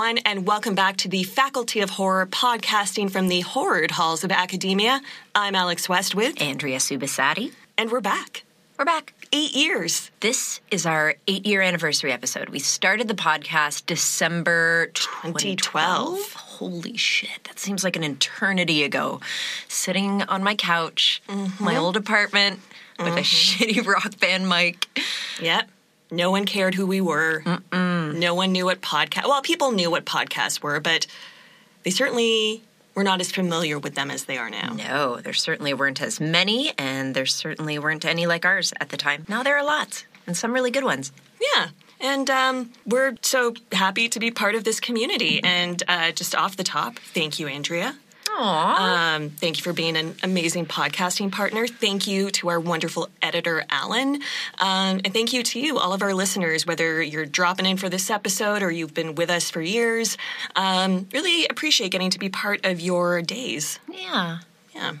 everyone, and welcome back to the Faculty of Horror podcasting from the horrid halls of academia. I'm Alex West with Andrea Subissati. And we're back. We're back. Eight years. This is our eight year anniversary episode. We started the podcast December 2012. 2012. Holy shit, that seems like an eternity ago. Sitting on my couch, mm-hmm. my old apartment, with mm-hmm. a shitty rock band mic. Yep. No one cared who we were. Mm-mm. No one knew what podcast. Well, people knew what podcasts were, but they certainly were not as familiar with them as they are now. No, there certainly weren't as many, and there certainly weren't any like ours at the time. Now there are lots, and some really good ones. Yeah. And um, we're so happy to be part of this community. And uh, just off the top, thank you, Andrea. Um, thank you for being an amazing podcasting partner. Thank you to our wonderful editor, Alan. Um, and thank you to you, all of our listeners, whether you're dropping in for this episode or you've been with us for years. Um, really appreciate getting to be part of your days. Yeah. Yeah.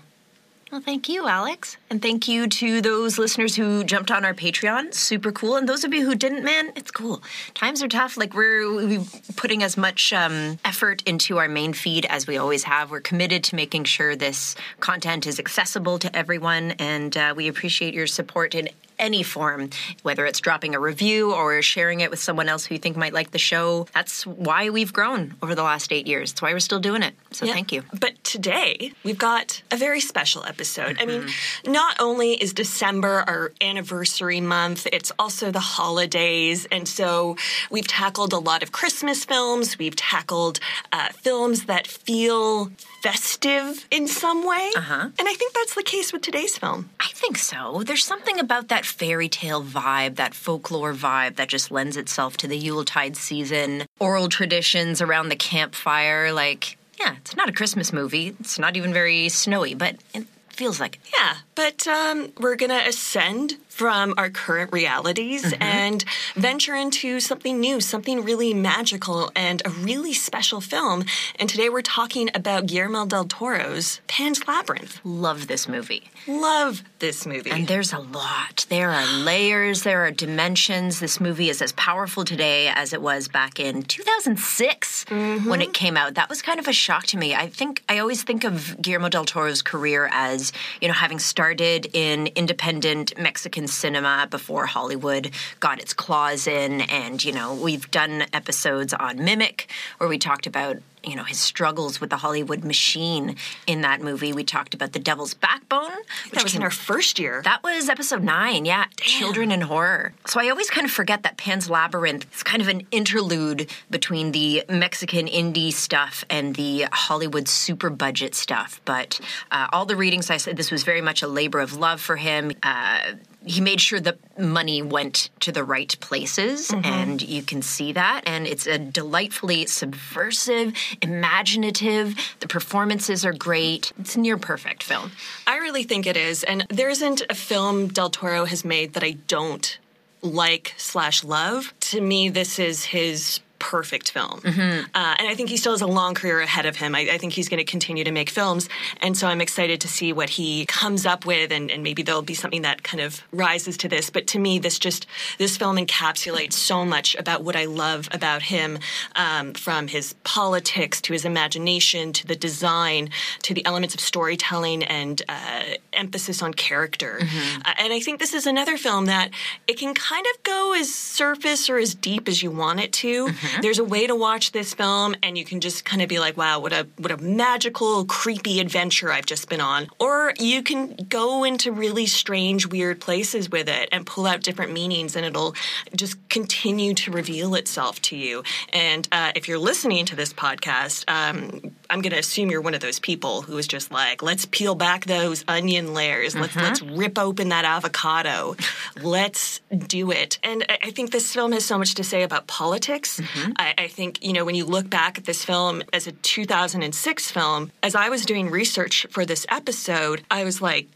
Well, thank you, Alex. And thank you to those listeners who jumped on our Patreon. Super cool. And those of you who didn't, man, it's cool. Times are tough. Like, we're, we're putting as much um, effort into our main feed as we always have. We're committed to making sure this content is accessible to everyone. And uh, we appreciate your support in any form, whether it's dropping a review or sharing it with someone else who you think might like the show. That's why we've grown over the last eight years. That's why we're still doing it. So yeah. thank you. But today, we've got a very special episode. Mm-hmm. I mean, mm-hmm. not only is December our anniversary month, it's also the holidays. And so we've tackled a lot of Christmas films, we've tackled uh, films that feel festive in some way. Uh-huh. And I think that's the case with today's film. I think so. There's something about that fairy tale vibe, that folklore vibe that just lends itself to the Yuletide season, oral traditions around the campfire. Like, yeah, it's not a Christmas movie. It's not even very snowy, but it feels like it. Yeah, but um, we're to ascend from our current realities mm-hmm. and venture into something new, something really magical and a really special film. And today we're talking about Guillermo del Toro's Pan's Labyrinth. Love this movie. Love this movie. And there's a lot. There are layers, there are dimensions. This movie is as powerful today as it was back in 2006 mm-hmm. when it came out. That was kind of a shock to me. I think I always think of Guillermo del Toro's career as, you know, having started in independent Mexican cinema before Hollywood got its claws in. And, you know, we've done episodes on Mimic where we talked about you know his struggles with the Hollywood machine in that movie. We talked about the Devil's Backbone. That was in our first year. That was episode nine. Yeah, Damn. children in horror. So I always kind of forget that Pan's Labyrinth is kind of an interlude between the Mexican indie stuff and the Hollywood super budget stuff. But uh, all the readings I said this was very much a labor of love for him. Uh, he made sure the money went to the right places mm-hmm. and you can see that and it's a delightfully subversive imaginative the performances are great. It's a near perfect film. I really think it is and there isn't a film del toro has made that i don't like slash love. To me this is his perfect film. Mm-hmm. Uh, and I think he still has a long career ahead of him. I, I think he's going to continue to make films. And so I'm excited to see what he comes up with. And, and, maybe there'll be something that kind of rises to this. But to me, this just, this film encapsulates so much about what I love about him um, from his politics to his imagination to the design to the elements of storytelling and uh, emphasis on character. Mm-hmm. Uh, and I think this is another film that it can kind of go as surface or as deep as you want it to. Mm-hmm. Mm-hmm. There's a way to watch this film and you can just kind of be like, wow, what a what a magical, creepy adventure I've just been on. Or you can go into really strange, weird places with it and pull out different meanings and it'll just continue to reveal itself to you. And uh, if you're listening to this podcast, um, I'm going to assume you're one of those people who is just like, let's peel back those onion layers. Let's mm-hmm. let's rip open that avocado. let's do it. And I think this film has so much to say about politics. Mm-hmm. Mm-hmm. I, I, think, you know, when you look back at this film as a 2006 film, as I was doing research for this episode, I was like,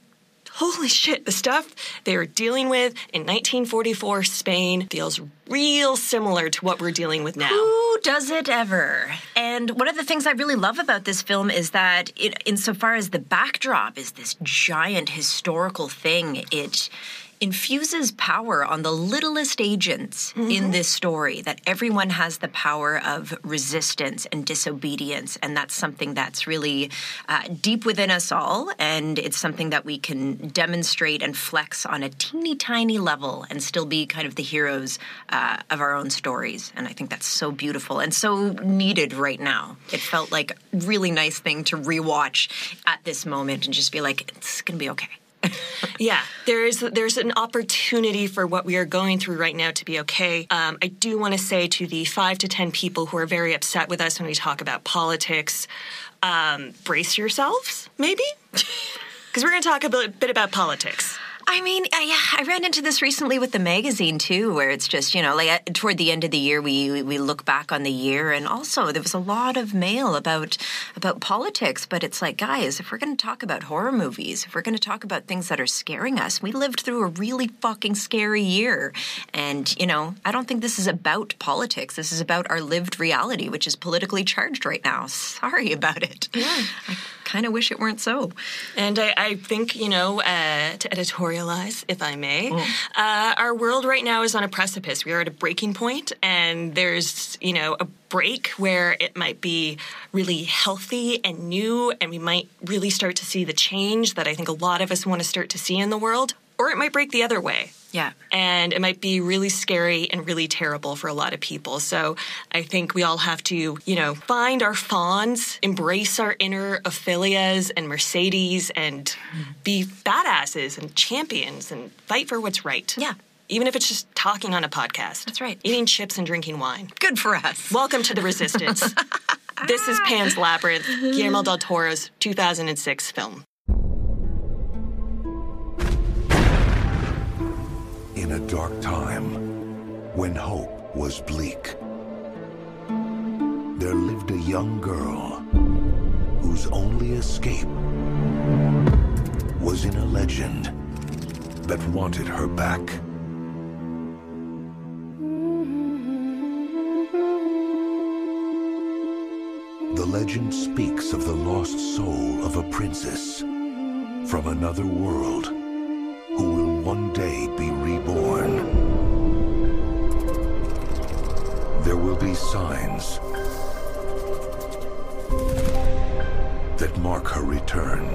holy shit, the stuff they were dealing with in 1944 Spain feels real similar to what we're dealing with now. Who does it ever? And one of the things I really love about this film is that, it, insofar as the backdrop is this giant historical thing, it infuses power on the littlest agents mm-hmm. in this story that everyone has the power of resistance and disobedience and that's something that's really uh, deep within us all and it's something that we can demonstrate and flex on a teeny tiny level and still be kind of the heroes uh, of our own stories and i think that's so beautiful and so needed right now it felt like a really nice thing to rewatch at this moment and just be like it's gonna be okay yeah, there's there's an opportunity for what we are going through right now to be okay. Um, I do want to say to the five to ten people who are very upset with us when we talk about politics, um, brace yourselves, maybe, because we're going to talk a bit about politics. I mean, I, I ran into this recently with the magazine too, where it's just you know, like uh, toward the end of the year, we we look back on the year, and also there was a lot of mail about about politics. But it's like, guys, if we're going to talk about horror movies, if we're going to talk about things that are scaring us, we lived through a really fucking scary year, and you know, I don't think this is about politics. This is about our lived reality, which is politically charged right now. Sorry about it. Yeah. I kind of wish it weren't so. And I, I think you know, uh, to editorialize, if I may. Mm. Uh, our world right now is on a precipice. We are at a breaking point, and there's, you know, a break where it might be really healthy and new, and we might really start to see the change that I think a lot of us want to start to see in the world, or it might break the other way. Yeah. And it might be really scary and really terrible for a lot of people. So I think we all have to, you know, find our fawns, embrace our inner Ophelias and Mercedes, and be badasses and champions and fight for what's right. Yeah. Even if it's just talking on a podcast. That's right. Eating chips and drinking wine. Good for us. Welcome to the resistance. this is Pan's Labyrinth, Guillermo del Toro's 2006 film. In a dark time when hope was bleak. There lived a young girl whose only escape was in a legend that wanted her back. The legend speaks of the lost soul of a princess from another world who will one day be reborn. There will be signs that mark her return.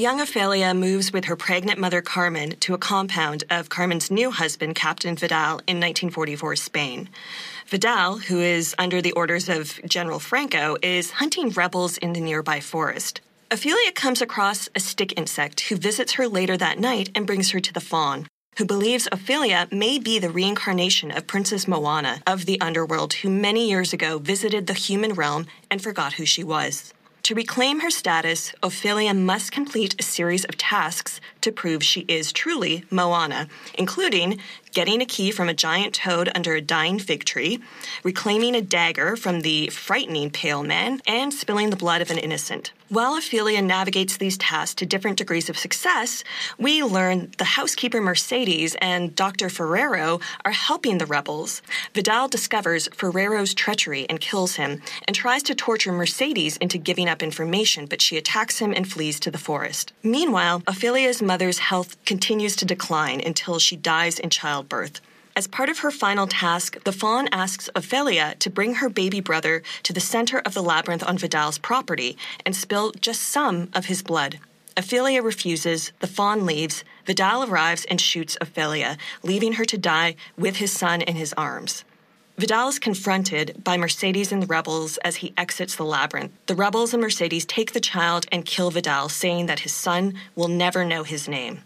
Young Ophelia moves with her pregnant mother Carmen to a compound of Carmen's new husband, Captain Vidal, in 1944 Spain. Vidal, who is under the orders of General Franco, is hunting rebels in the nearby forest. Ophelia comes across a stick insect who visits her later that night and brings her to the faun, who believes Ophelia may be the reincarnation of Princess Moanna of the underworld, who many years ago visited the human realm and forgot who she was. To reclaim her status, Ophelia must complete a series of tasks to prove she is truly Moanna, including getting a key from a giant toad under a dying fig tree, reclaiming a dagger from the frightening pale man, and spilling the blood of an innocent. While Ophelia navigates these tasks to different degrees of success, we learn the housekeeper Mercedes and Dr. Ferrero are helping the rebels. Vidal discovers Ferrero's treachery and kills him, and tries to torture Mercedes into giving up information, but she attacks him and flees to the forest. Meanwhile, Ophelia's mother's health continues to decline until she dies in childbirth. As part of her final task, the faun asks Ophelia to bring her baby brother to the center of the labyrinth on Vidal's property and spill just some of his blood. Ophelia refuses, the faun leaves, Vidal arrives and shoots Ophelia, leaving her to die with his son in his arms. Vidal is confronted by Mercedes and the rebels as he exits the labyrinth. The rebels and Mercedes take the child and kill Vidal, saying that his son will never know his name.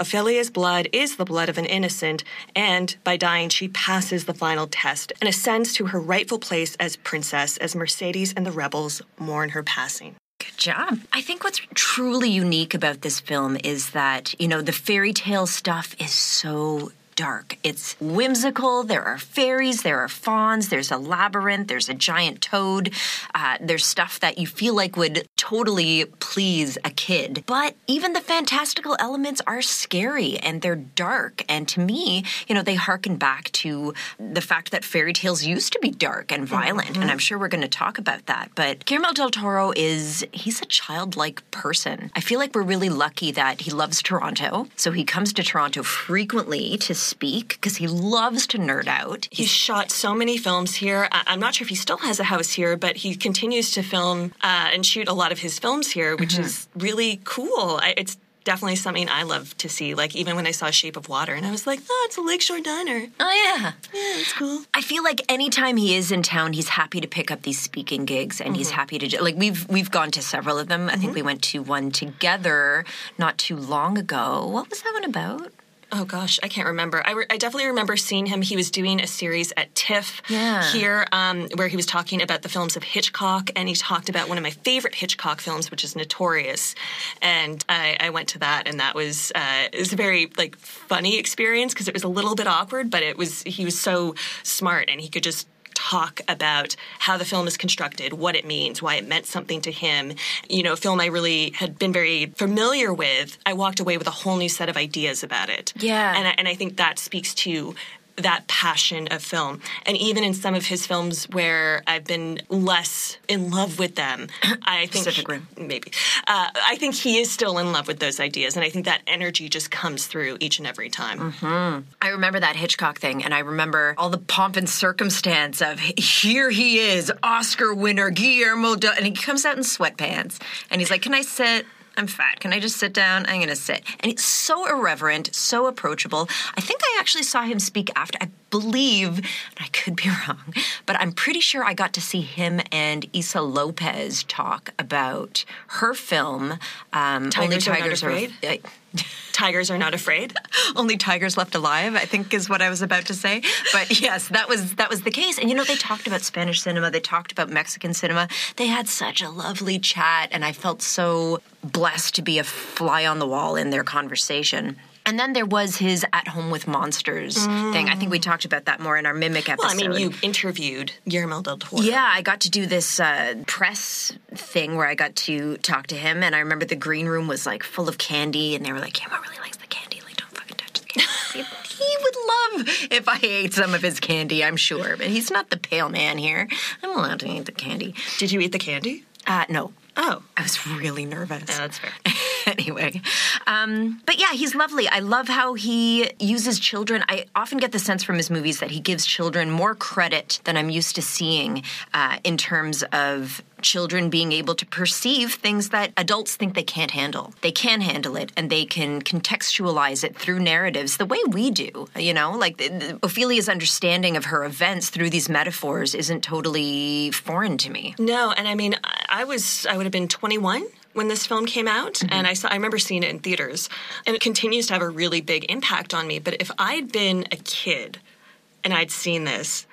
Ophelia's blood is the blood of an innocent, and by dying, she passes the final test and ascends to her rightful place as princess as Mercedes and the rebels mourn her passing. Good job. I think what's truly unique about this film is that, you know, the fairy tale stuff is so dark. It's whimsical. There are fairies, there are fauns, there's a labyrinth, there's a giant toad. Uh, there's stuff that you feel like would totally please a kid. But even the fantastical elements are scary and they're dark. And to me, you know, they harken back to the fact that fairy tales used to be dark and violent. Mm-hmm. And I'm sure we're going to talk about that. But Guillermo del Toro is, he's a childlike person. I feel like we're really lucky that he loves Toronto. So he comes to Toronto frequently to speak because he loves to nerd out. He's, He's shot so many films here. I- am not sure if he still has a house here, but he continues to film uh, and shoot a lot of his films here, which mm-hmm. is really cool. I, it's definitely something I love to see. Like even when I saw Shape of Water, and I was like, "Oh, it's a Lakeshore Diner." Oh yeah, yeah, it's cool. I feel like anytime he is in town, he's happy to pick up these speaking gigs, and mm-hmm. he's happy to like we've we've gone to several of them. Mm-hmm. I think mm-hmm. we went to one together not too long ago. What was that one about? Oh gosh, I can't remember. I, re- I, definitely remember seeing him. He was doing a series at TIFF yeah. here um, where he was talking about the films of Hitchcock, and he talked about one of my favorite Hitchcock films, which is Notorious. And I, I went to that, and that was uh, it was a very like funny experience because it was a little bit awkward, but it was he was so smart, and he could just talk about how the film is constructed, what it means, why it meant something to him. You know, a film I really had been very familiar with, I walked away with a whole new set of ideas about it. Yeah. And I, and I think that speaks to that passion of film. And even in some of his films where I've been less in love with them, I think Pacific Rim. maybe uh, I think he is still in love with those ideas, and I think that energy just comes through each and every time. Mm-hmm. I remember that Hitchcock thing, and I remember all the pomp and circumstance of here he is, Oscar winner Guillermo, del-, and he comes out in sweatpants, and he's like, "Can I sit?" I'm fat. Can I just sit down? I'm going to sit. And it's so irreverent, so approachable. I think I actually saw him speak after. I believe, and I could be wrong, but I'm pretty sure I got to see him and Issa Lopez talk about her film. Um, Tigers Only Tigers are, not afraid. Are, uh, tigers are not afraid. Only tigers left alive, I think is what I was about to say. But yes, that was that was the case. And you know, they talked about Spanish cinema, they talked about Mexican cinema. They had such a lovely chat and I felt so blessed to be a fly on the wall in their conversation. And then there was his At Home with Monsters mm. thing. I think we talked about that more in our Mimic episode. Well, I mean, you interviewed Guillermo del Toro. Yeah, I got to do this uh, press thing where I got to talk to him. And I remember the green room was like full of candy, and they were like, Guillermo really likes the candy. Like, don't fucking touch the candy. he would love if I ate some of his candy, I'm sure. But he's not the pale man here. I'm allowed to eat the candy. Did you eat the candy? Uh, no. Oh. I was really nervous. Yeah, that's fair. anyway. Um, but yeah, he's lovely. I love how he uses children. I often get the sense from his movies that he gives children more credit than I'm used to seeing uh, in terms of children being able to perceive things that adults think they can't handle. They can handle it and they can contextualize it through narratives the way we do. You know, like the, the, Ophelia's understanding of her events through these metaphors isn't totally foreign to me. No, and I mean, I was, I would have been 21 when this film came out, mm-hmm. and I saw I remember seeing it in theaters, and it continues to have a really big impact on me. But if I'd been a kid and I'd seen this,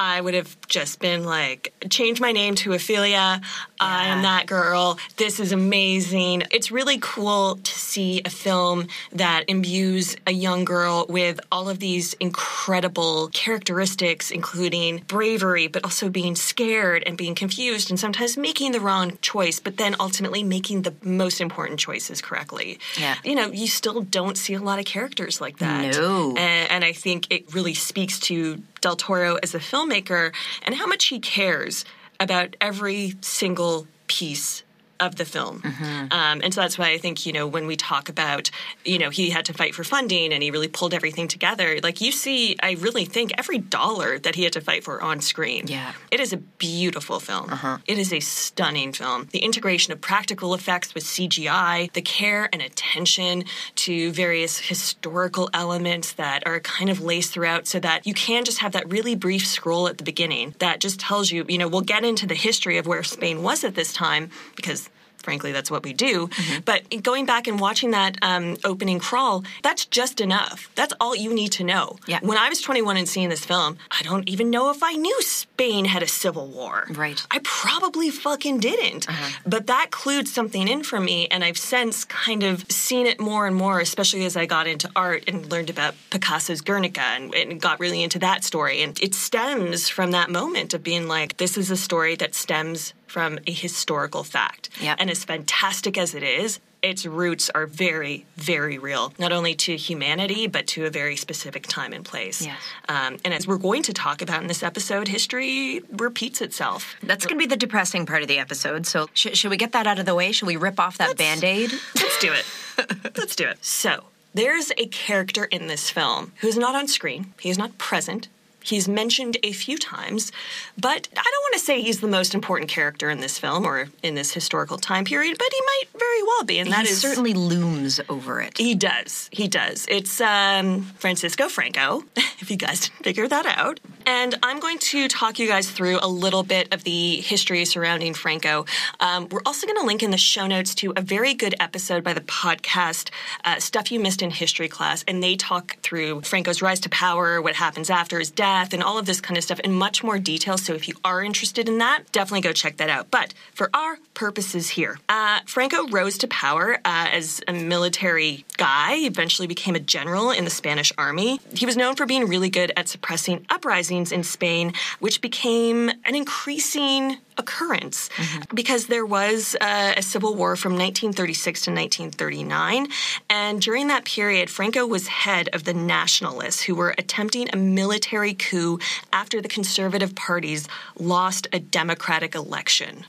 I would have just been like, change my name to Ophelia. I am that girl. This is amazing. It's really cool to see a film that imbues a young girl with all of these incredible characteristics, including bravery, but also being scared and being confused and sometimes making the wrong choice, but then ultimately making the most important choices correctly. Yeah. You know, you still don't see a lot of characters like that. No. And, and I think it really speaks to Del Toro as a filmmaker and how much he cares about every single piece of the film. Um, and so that's why I think, you know, when we talk about, you know, he had to fight for funding and he really pulled everything together, like you see, I really think every dollar that he had to fight for on screen. Yeah. It is a beautiful film. It is a stunning film. The integration of practical effects with CGI, the care and attention to various historical elements that are kind of laced throughout so that you can just have that really brief scroll at the beginning that just tells you, you know, we'll get into the history of where Spain was at this time because frankly that's what we do. Mm-hmm. but going back and watching that um, opening crawl that's just enough. That's all you need to know. Yeah. when i was 21 and seeing this film i don't even know if i knew spain had a civil war. Right. i probably fucking didn't. But that clued something in for me and i've since kind of seen it more and more especially as i got into art and learned about picasso's guernica and, and got really into that story. And it stems from that moment of being like this is a story that stems from a historical fact Yep. and as fantastic as it is, its roots are very, very real, not only to humanity, but to a very specific time and place. Yes. Um, and as we're going to talk about in this episode, history repeats itself. That's going to be the depressing part of the episode. So, sh- should we get that out of the way? Should we rip off that band aid? Let's do it. Let's do it. So, there's a character in this film who's not on screen, he is not present. He's mentioned a few times, but I don't want to say he's the most important character in this film or in this historical time period, but he might very well be, and that he is certainly looms over it. He does. He does. It's um, Francisco Franco, if you guys didn't figure that out. And I'm going to talk you guys through a little bit of the history surrounding Franco. Um, we're also going to link in the show notes to a very good episode by the podcast, uh, Stuff You Missed in History Class. And they talk through Franco's rise to power, what happens after his death, and all of this kind of stuff in much more detail. So if you are interested in that, definitely go check that out. But for our purposes here, uh, Franco rose to power uh, as a military guy. Eventually became a general in the Spanish army. He was known for being really good at suppressing uprisings in Spain, which became an increasing occurrence because there was uh, a civil war from 1936 to 1939. And during that period, Franco was head of the Nationalists who were attempting a military coup after the conservative parties lost a democratic election.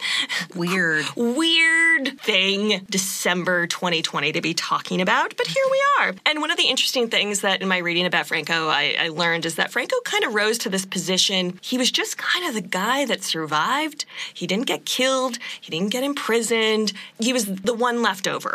Weird. Weird thing, December 2020 to be talking about, but here we are. And one of the interesting things that in my reading about Franco I, I learned is that Franco kind of rose to this position. He was just kind of the guy that survived. He didn't get killed, he didn't get imprisoned. He was the one left over.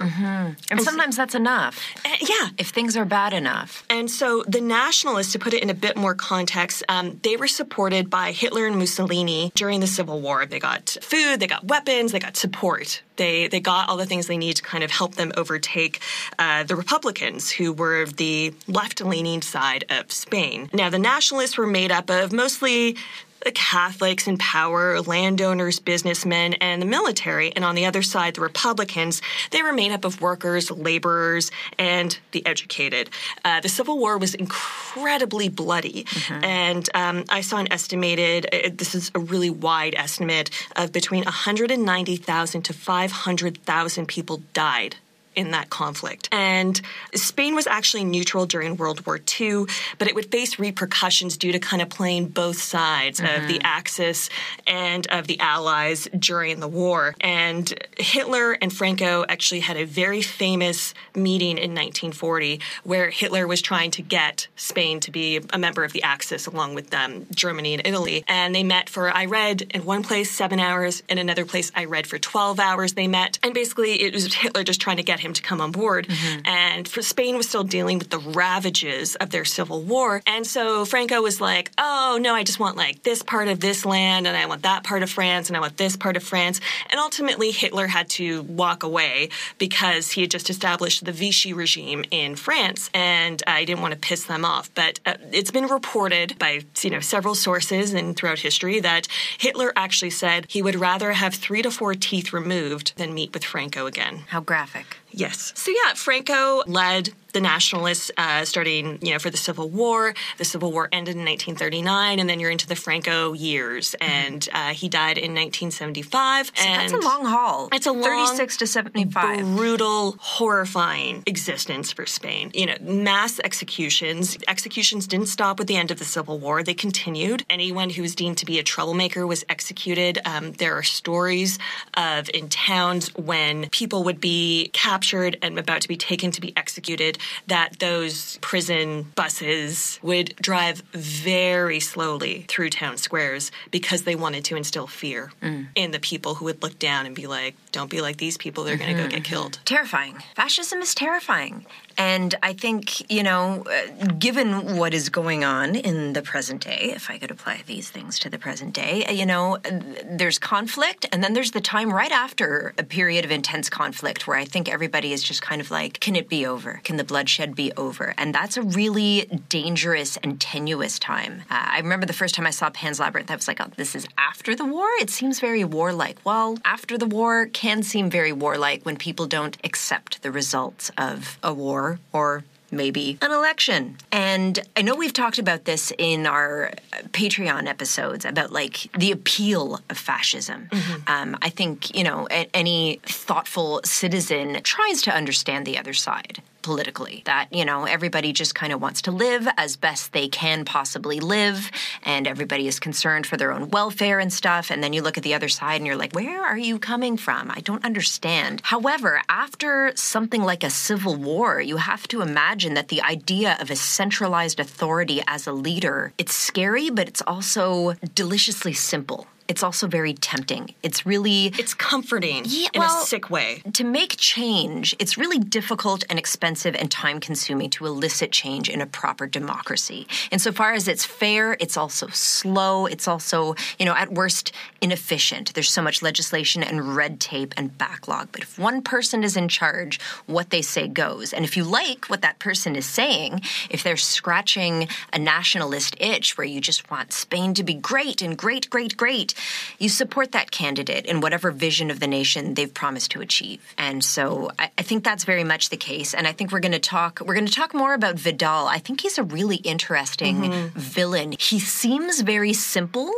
And sometimes that's enough. Uh, yeah, If things are bad enough. and so the nationalists, to put it in a bit more context, um, they were supported by Hitler and Mussolini during the Civil War. They got food, they got weapons, they got support. They they got all the things they need to kind of help them overtake uh, the Republicans, who were the left-leaning side of Spain. Now the nationalists were made up of mostly the Catholics in power, landowners, businessmen, and the military. And on the other side, the Republicans, they were made up of workers, laborers, and the educated. Uh, the Civil War was incredibly bloody. And um, I saw an estimated, uh, this is a really wide estimate, of between 190,000 to 500,000 people died in that conflict. And Spain was actually neutral during World War II, but it would face repercussions due to kind of playing both sides of the Axis and of the Allies during the war. And Hitler and Franco actually had a very famous meeting in 1940 where Hitler was trying to get Spain to be a member of the Axis along with um, Germany and Italy. And they met for, I read in one place seven hours, in another place I read for 12 hours they met. And basically it was Hitler just trying to get him to come on board. And for Spain was still dealing with the ravages of their civil war. And so Franco was like, oh, no, I just want like this part of this land, and I want that part of France, and I want this part of France. And ultimately, Hitler had to walk away because he had just established the Vichy regime in France, and I didn't want to piss them off. But uh, it's been reported by you know several sources and throughout history that Hitler actually said he would rather have three to four teeth removed than meet with Franco again. How graphic. Yes. So yeah, Franco led the nationalists uh, starting, you know, for the Civil War. The Civil War ended in 1939, and then you're into the Franco years, and uh, he died in 1975. So and that's a long haul. It's a long, 36 to 75. brutal, horrifying existence for Spain. You know, mass executions. Executions didn't stop with the end of the Civil War; they continued. Anyone who was deemed to be a troublemaker was executed. Um, there are stories of in towns when people would be captured and about to be taken to be executed, that those prison buses would drive very slowly through town squares because they wanted to instill fear mm. in the people who would look down and be like, "Don't be like these people; they're going to go mm-hmm, get mm-hmm. killed." terrifying. Fascism is terrifying. And I think, you know, uh, given what is going on in the present day, if I could apply these things to the present day, uh, you know, uh, there's conflict, and then there's the time right after a period of intense conflict where I think everybody is just kind of like, can it be over? Can the bloodshed be over? And that's a really dangerous and tenuous time. Uh, I remember the first time I saw Pan's Labyrinth, I was like, oh, this is after the war? It seems very warlike. Well, after the war can seem very warlike when people don't accept the results of a war or maybe an election. And I know we've talked about this in our Patreon episodes about like the appeal of fascism. Um, I think, you know, a- any thoughtful citizen tries to understand the other side politically that you know everybody just kind of wants to live as best they can possibly live and everybody is concerned for their own welfare and stuff and then you look at the other side and you're like where are you coming from? I don't understand. However after something like a civil war you have to imagine that the idea of a centralized authority as a leader it's scary but it's also deliciously simple it's also very tempting it's really It's comforting Yeah, in well- a sick way. to make change, it's really difficult and expensive and time consuming to elicit change in a proper democracy. Insofar as it's fair, it's also slow. It's also, you know, at worst, inefficient. There's so much legislation and red tape and backlog. But if one person is in charge, what they say goes. And if you like what that person is saying, if they're scratching a nationalist itch where you just want Spain to be great and great, great, great, you support that candidate in whatever vision of the nation they've promised to achieve. And so I, I think that's very much the case. And I think we're going to talk. We're going to talk more about Vidal. I think he's a really interesting mm-hmm. villain. He seems very simple.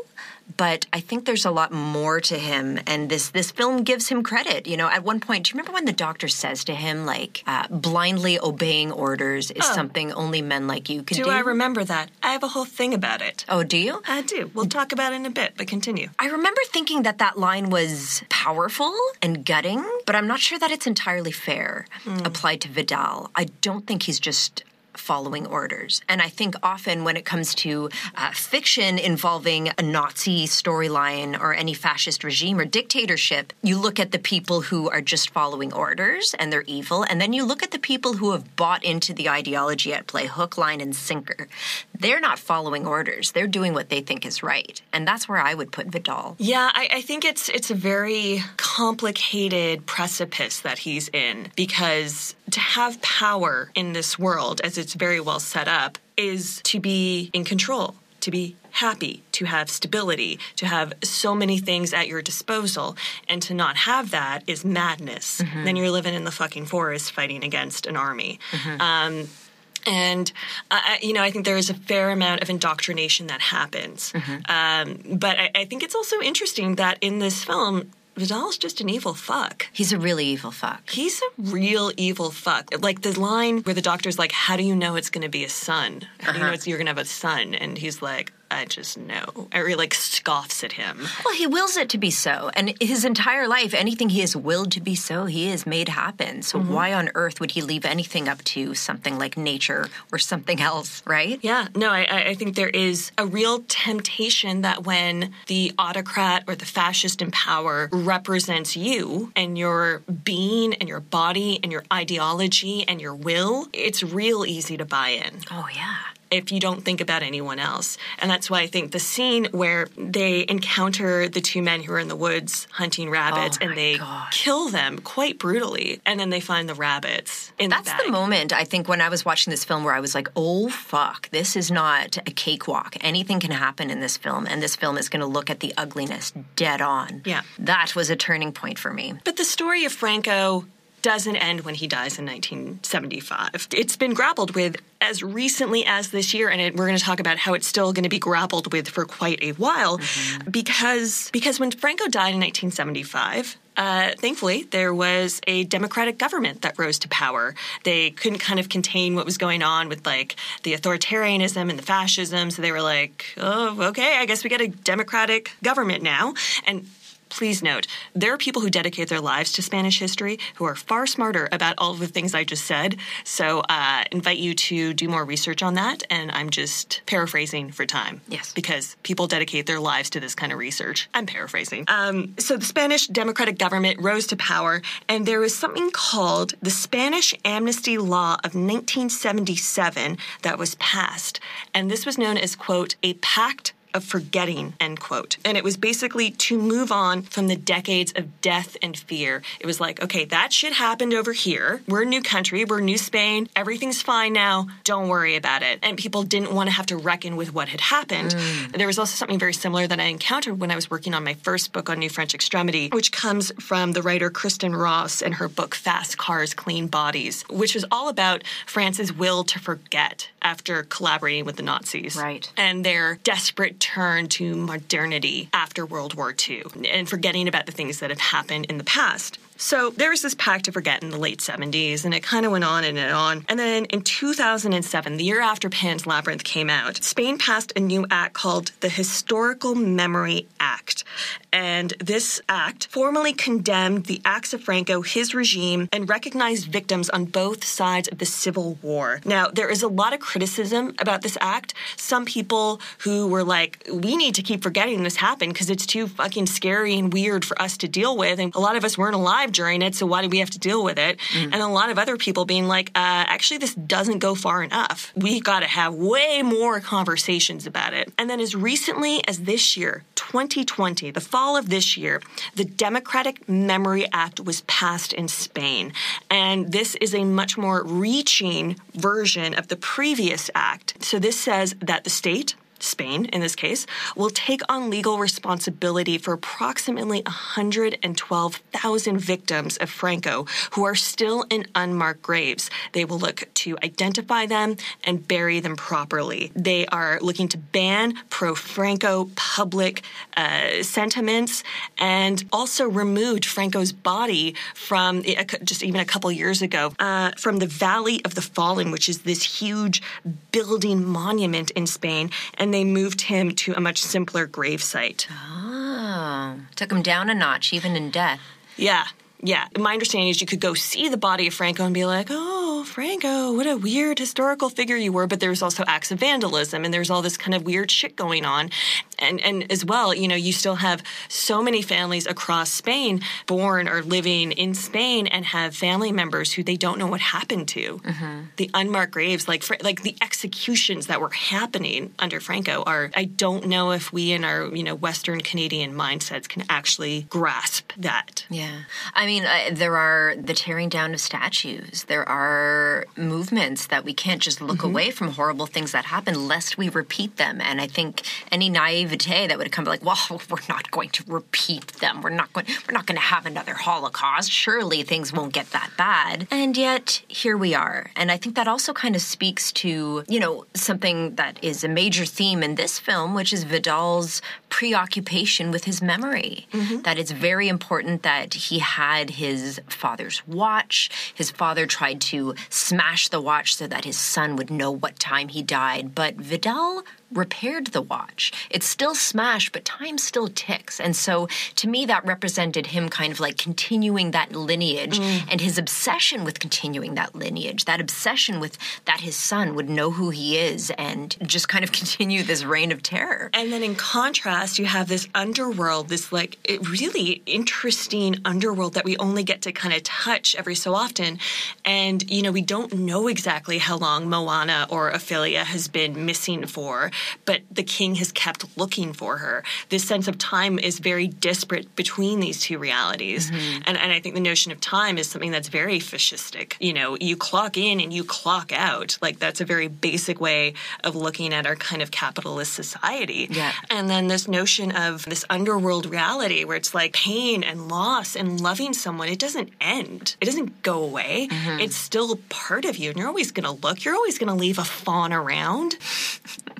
But I think there's a lot more to him, and this this film gives him credit. You know, at one point, do you remember when the doctor says to him, like, uh, blindly obeying orders is something only men like you can do? Do I remember that? I have a whole thing about it. oh, do you? I do. We'll talk about it in a bit, but continue. I remember thinking that that line was powerful and gutting, but I'm not sure that it's entirely fair applied to Vidal. I don't think he's just following orders. And I think often when it comes to uh, fiction involving a Nazi storyline or any fascist regime or dictatorship, you look at the people who are just following orders and they're evil, and then you look at the people who have bought into the ideology at play, hook, line, and sinker. They're not following orders. They're doing what they think is right. And that's where I would put Vidal. Yeah, I, I think it's it's a very complicated precipice that he's in because to have power in this world, as it's very well set up, is to be in control, to be happy, to have stability, to have so many things at your disposal, and to not have that is madness. Then you're living in the fucking forest fighting against an army. Um, and uh, you know, I think there is a fair amount of indoctrination that happens. Um, but I, I think it's also interesting that in this film, Vidal's just an evil fuck. He's a really evil fuck. He's a real evil fuck. Like the line where the doctor's like, "How do you know it's going to be a son? How do you know uh-huh. it's, you're going to have a son?" And he's like, I just know. He like scoffs at him. Well, he wills it to be so. And his entire life, anything he has willed to be so, he has made happen. So Mm-hmm. why on earth would he leave anything up to something like nature or something else, right? Yeah, no, I, I I think there is a real temptation that when the autocrat or the fascist in power represents you and your being and your body and your ideology and your will, it's real easy to buy in. Oh, yeah. If you don't think about anyone else. And that's why I think the scene where they encounter the two men who are in the woods hunting rabbits Oh and they God. kill them quite brutally, and then they find the rabbits in That's the the moment I think when I was watching this film where I was like, oh fuck, this is not a cakewalk. Anything can happen in this film, and this film is going to look at the ugliness dead on. Yeah. That was a turning point for me. But the story of Franco doesn't end when he dies in 1975. It's been grappled with as recently as this year, and it, we're going to talk about how it's still going to be grappled with for quite a while, because because when Franco died in 1975. Uh, thankfully, there was a democratic government that rose to power. They couldn't kind of contain what was going on with like the authoritarianism and the fascism, so they were like, "Oh, okay, I guess we get a democratic government now." And Please note, there are people who dedicate their lives to Spanish history who are far smarter about all of the things I just said. So, uh, invite you to do more research on that. And I'm just paraphrasing for time. Yes. Because people dedicate their lives to this kind of research. I'm paraphrasing. Um, so, the Spanish democratic government rose to power, and there was something called the Spanish Amnesty Law of 1977 that was passed. And this was known as, quote, a pact of forgetting, end quote. And it was basically to move on from the decades of death and fear. It was like, okay, that shit happened over here. We're a new country, we're New Spain, everything's fine now, don't worry about it. And people didn't want to have to reckon with what had happened. Mm. There was also something very similar that I encountered when I was working on my first book on New French Extremity, which comes from the writer Kristin Ross and her book Fast Cars, Clean Bodies, which was all about France's will to forget after collaborating with the Nazis Right. and their desperate turn to modernity after World War II and forgetting about the things that have happened in the past. So there was this pact to forget in the late 70s, and it kind of went on and on. And then in 2007, the year after Pan's Labyrinth came out, Spain passed a new act called the Historical Memory Act. And this act formally condemned the acts of Franco, his regime, and recognized victims on both sides of the Civil War. Now, there is a lot of criticism about this act. Some people who were like, we need to keep forgetting this happened because it's too fucking scary and weird for us to deal with. And a lot of us weren't alive during it, so why do we have to deal with it? And a lot of other people being like, uh, actually, this doesn't go far enough. We got to have way more conversations about it. And then as recently as this year, 2020, the fall of this year, the Democratic Memory Act was passed in Spain. And this is a much more reaching version of the previous act. So this says that the state, Spain in this case, will take on legal responsibility for approximately 112,000 victims of Franco who are still in unmarked graves. They will look to identify them and bury them properly. They are looking to ban pro Franco public uh, sentiments and also removed Franco's body from just even a couple years ago uh, from the Valley of the Fallen, which is this huge building monument in Spain, and they moved him to a much simpler gravesite. Oh, took him down a notch, even in death. Yeah. Yeah, my understanding is you could go see the body of Franco and be like, oh, Franco, what a weird historical figure you were. But there's also acts of vandalism and there's all this kind of weird shit going on. And, and as well, you know, you still have so many families across Spain born or living in Spain and have family members who they don't know what happened to. The unmarked graves, like, like the executions that were happening under Franco are, I don't know if we in our, you know, Western Canadian mindsets can actually grasp that. Yeah. I mean, uh, there are the tearing down of statues. There are movements that we can't just look away from horrible things that happen lest we repeat them. And I think any naive naivete that would have come like, well, we're not going to repeat them. We're not going. We're not going to have another Holocaust. Surely things won't get that bad. And yet here we are. And I think that also kind of speaks to you know something that is a major theme in this film, which is Vidal's preoccupation with his memory. Mm-hmm. That it's very important that he had his father's watch. His father tried to smash the watch so that his son would know what time he died. But Vidal repaired the watch. It's still smashed, but time still ticks. And so to me, that represented him kind of like continuing that lineage mm. and his obsession with continuing that lineage, that obsession with that his son would know who he is and just kind of continue this reign of terror. And then in contrast, you have this underworld, this like really interesting underworld that we only get to kind of touch every so often. And, you know, we don't know exactly how long Moanna or Ophelia has been missing for but the king has kept looking for her. This sense of time is very disparate between these two realities. Mm-hmm. And, and I think the notion of time is something that's very fascistic. You know, you clock in and you clock out. Like that's a very basic way of looking at our kind of capitalist society. Yeah. And then this notion of this underworld reality where it's like pain and loss and loving someone, it doesn't end. It doesn't go away. Mm-hmm. It's still part of you. And you're always going to look, you're always going to leave a fawn around.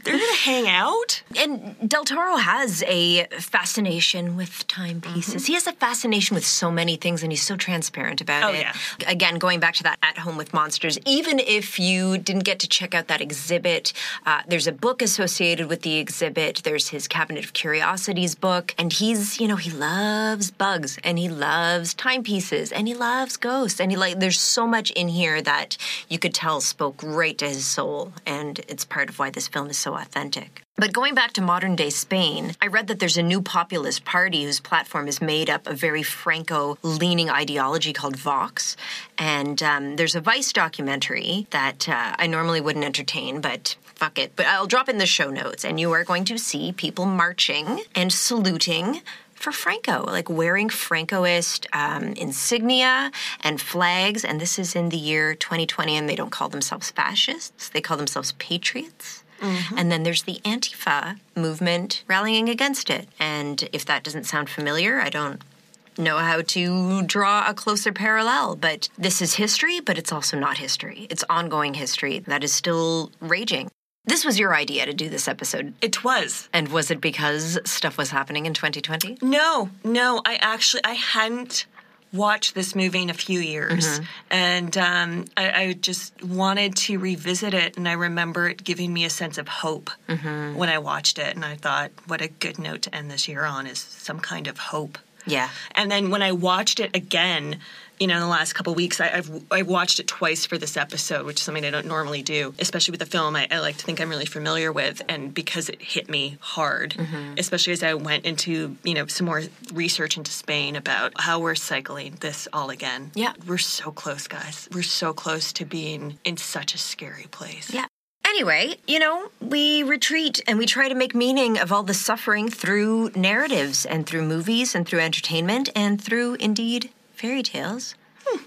They're to hang out. And Del Toro has a fascination with timepieces. Mm-hmm. He has a fascination with so many things, and he's so transparent about oh, it. Yeah. Again, going back to that At Home with Monsters, even if you didn't get to check out that exhibit, uh, there's a book associated with the exhibit. There's his Cabinet of Curiosities book, and he's, you know, he loves bugs, and he loves timepieces, and he loves ghosts, and he like. There's so much in here that you could tell spoke right to his soul, and it's part of why this film is so authentic. But going back to modern day Spain, I read that there's a new populist party whose platform is made up of very Franco leaning ideology called Vox. And um, there's a Vice documentary that uh, I normally wouldn't entertain, but fuck it. But I'll drop in the show notes, and you are going to see people marching and saluting for Franco, like wearing Francoist um, insignia and flags. And this is in the year 2020, and they don't call themselves fascists, they call themselves patriots. Mm-hmm. And then there's the Antifa movement rallying against it. And if that doesn't sound familiar, I don't know how to draw a closer parallel. But this is history, but it's also not history. It's ongoing history that is still raging. This was your idea to do this episode. It was. And was it because stuff was happening in 2020? No, no. I actually I hadn't watched this movie in a few years, mm-hmm. and um, I, I, just wanted to revisit it. And I remember it giving me a sense of hope mm-hmm. when I watched it. And I thought, what a good note to end this year on is some kind of hope. Yeah. And then when I watched it again, you know, in the last couple weeks, I, have I watched it twice for this episode, which is something I don't normally do, especially with a film I, I like to think I'm really familiar with, and because it hit me hard, mm-hmm. especially as I went into you know some more research into Spain about how we're cycling this all again. Yeah, we're so close, guys. We're so close to being in such a scary place. Yeah. Anyway, you know, we retreat and we try to make meaning of all the suffering through narratives and through movies and through entertainment and through, indeed, fairy tales. Hmm.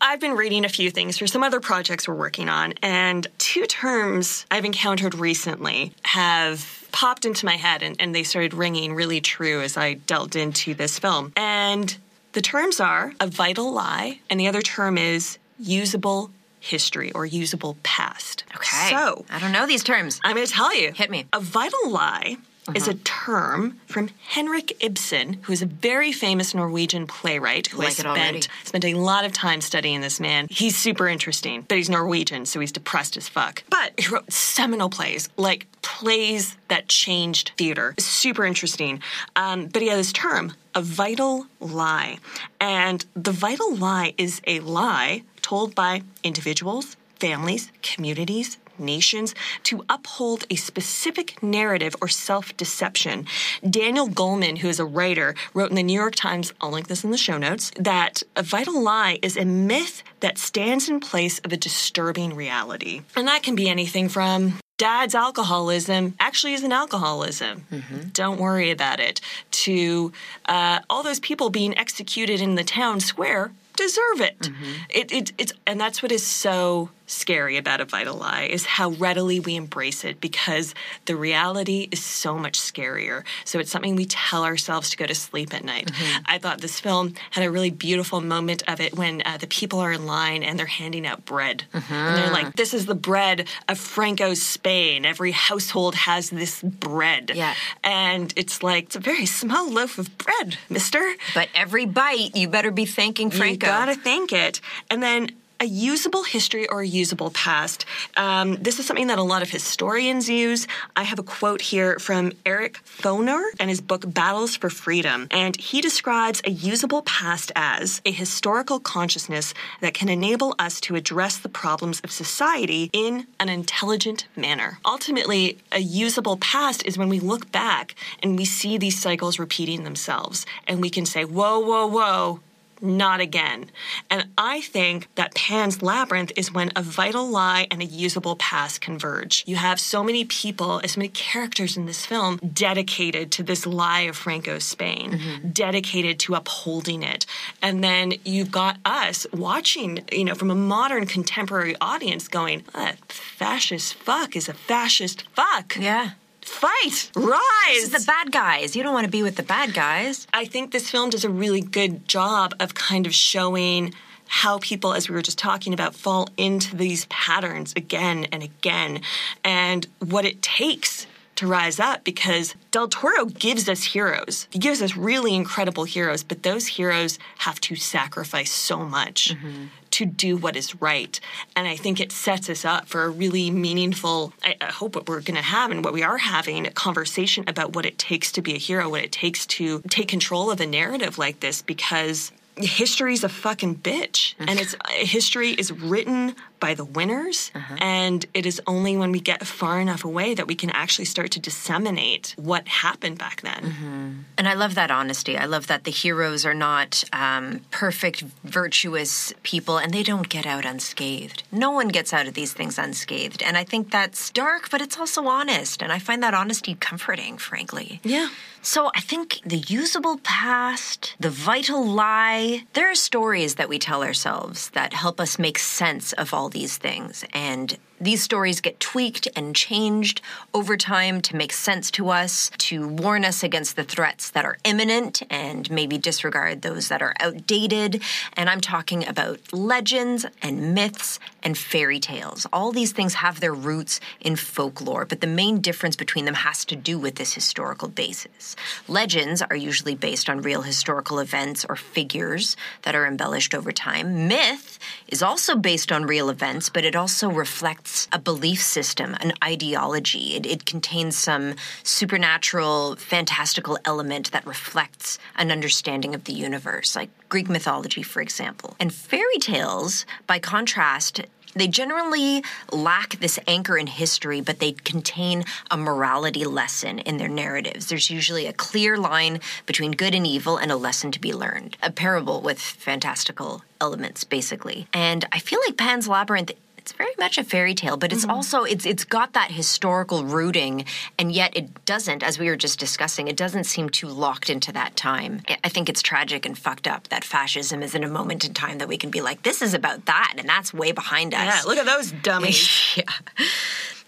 I've been reading a few things for some other projects we're working on, and two terms I've encountered recently have popped into my head and, and they started ringing really true as I delved into this film. And the terms are a vital lie, and the other term is usable history or usable past. Okay. So, I don't know these terms. I'm going to tell you. Hit me. A vital lie uh-huh. is a term from Henrik Ibsen, who is a very famous Norwegian playwright who like spent, spent a lot of time studying this man. He's super interesting, but he's Norwegian, so he's depressed as fuck. But he wrote seminal plays, like plays that changed theater. Super interesting. Um, but he had this term, a vital lie. And the vital lie is a lie told by individuals, families, communities, nations to uphold a specific narrative or self deception. Daniel Goleman, who is a writer, wrote in the New York Times, I'll link this in the show notes, that a vital lie is a myth that stands in place of a disturbing reality. And that can be anything from dad's alcoholism actually is an alcoholism. Mm-hmm. Don't worry about it. To uh, all those people being executed in the town square deserve it. Mm-hmm. it, it. It's and that's what is so scary about a vital lie is how readily we embrace it because the reality is so much scarier. So it's something we tell ourselves to go to sleep at night. Mm-hmm. I thought this film had a really beautiful moment of it when uh, the people are in line and they're handing out bread. Mm-hmm. And they're like, this is the bread of Franco's Spain. Every household has this bread. Yeah. And it's like, it's a very small loaf of bread, mister. But every bite, you better be thanking Franco. You gotta thank it. And then a usable history or a usable past. Um, this is something that a lot of historians use. I have a quote here from Eric Foner and his book Battles for Freedom. And he describes a usable past as a historical consciousness that can enable us to address the problems of society in an intelligent manner. Ultimately, a usable past is when we look back and we see these cycles repeating themselves and we can say, whoa, whoa, whoa not again. And I think that Pan's Labyrinth is when a vital lie and a usable past converge. You have so many people, so many characters in this film dedicated to this lie of Franco's Spain, mm-hmm. dedicated to upholding it. And then you've got us watching, you know, from a modern contemporary audience going, that fascist fuck is a fascist fuck. Yeah fight, rise. This is the bad guys. You don't want to be with the bad guys. I think this film does a really good job of kind of showing how people, as we were just talking about, fall into these patterns again and again, and what it takes to rise up because Del Toro gives us heroes. He gives us really incredible heroes, but those heroes have to sacrifice so much. Mm-hmm to do what is right. And I think it sets us up for a really meaningful, I, I hope what we're going to have and what we are having a conversation about what it takes to be a hero, what it takes to take control of a narrative like this, because history's a fucking bitch mm-hmm. and it's history is written by the winners uh-huh. and it is only when we get far enough away that we can actually start to disseminate what happened back then. Mm-hmm. and i love that honesty. I love that the heroes are not um, perfect virtuous people and they don't get out unscathed. No one gets out of these things unscathed. And i think that's dark but it's also honest and i find that honesty comforting frankly. Yeah. So I think the usable past, the vital lie, there are stories that we tell ourselves that help us make sense of all these things. And these stories get tweaked and changed over time to make sense to us, to warn us against the threats that are imminent and maybe disregard those that are outdated. And I'm talking about legends and myths and fairy tales. All these things have their roots in folklore, but the main difference between them has to do with this historical basis. Legends are usually based on real historical events or figures that are embellished over time. Myth is also based on real events, but it also reflects it's a belief system, an ideology. It, it contains some supernatural, fantastical element that reflects an understanding of the universe, like Greek mythology, for example. And fairy tales, by contrast, they generally lack this anchor in history, but they contain a morality lesson in their narratives. There's usually a clear line between good and evil and a lesson to be learned. A parable with fantastical elements, basically. And I feel like Pan's Labyrinth it's very much a fairy tale, but it's mm-hmm. also it's it's got that historical rooting, and yet it doesn't, as we were just discussing, it doesn't seem too locked into that time. I think it's tragic and fucked up that fascism is in a moment in time that we can be like, this is about that, and that's way behind us. Yeah, look at those dummies. yeah.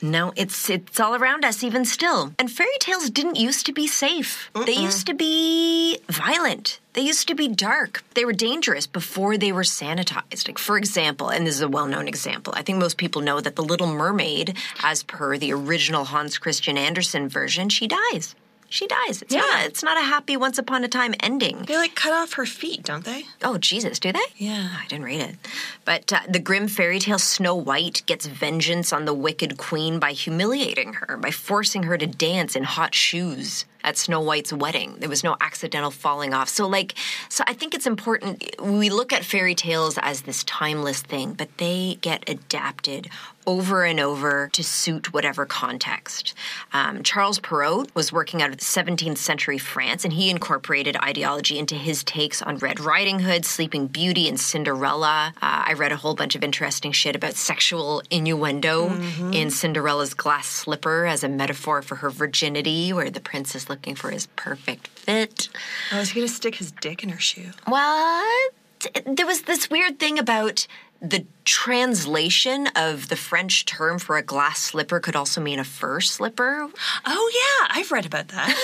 No, it's it's all around us even still. And fairy tales didn't used to be safe. Mm-mm. They used to be violent. They used to be dark. They were dangerous before they were sanitized. Like for example, and this is a well-known example. I think most people know that the Little Mermaid, as per the original Hans Christian Andersen version, she dies she dies. It's yeah. not it's not a happy once upon a time ending. They like cut off her feet, don't they? Oh Jesus, do they? Yeah, I didn't read it. But uh, the Grimm fairy tale Snow White gets vengeance on the wicked queen by humiliating her, by forcing her to dance in hot shoes at Snow White's wedding. There was no accidental falling off. So like so I think it's important we look at fairy tales as this timeless thing, but they get adapted over and over to suit whatever context. Um, Charles Perrault was working out of 17th century France, and he incorporated ideology into his takes on Red Riding Hood, Sleeping Beauty, and Cinderella. Uh, I read a whole bunch of interesting shit about sexual innuendo mm-hmm. in Cinderella's glass slipper as a metaphor for her virginity, where the prince is looking for his perfect fit. Oh, is he going to stick his dick in her shoe? What? There was this weird thing about the translation of the French term for a glass slipper could also mean a fur slipper. Oh yeah, I've read about that.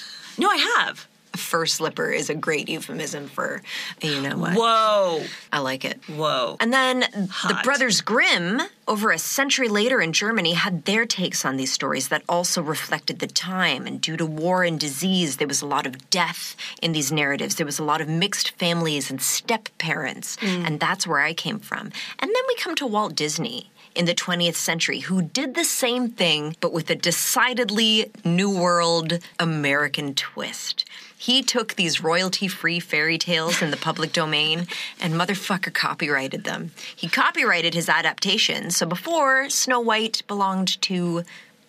no, I have. Fur slipper is a great euphemism for, you know what? Whoa. I like it. Whoa. And then the brothers Grimm, over a century later in Germany, had their takes on these stories that also reflected the time. And due to war and disease, there was a lot of death in these narratives. There was a lot of mixed families and step parents. Mm. And that's where I came from. And then we come to Walt Disney. In the 20th century, who did the same thing, but with a decidedly New World American twist. He took these royalty free fairy tales in the public domain and motherfucker copyrighted them. He copyrighted his adaptations, so before Snow White belonged to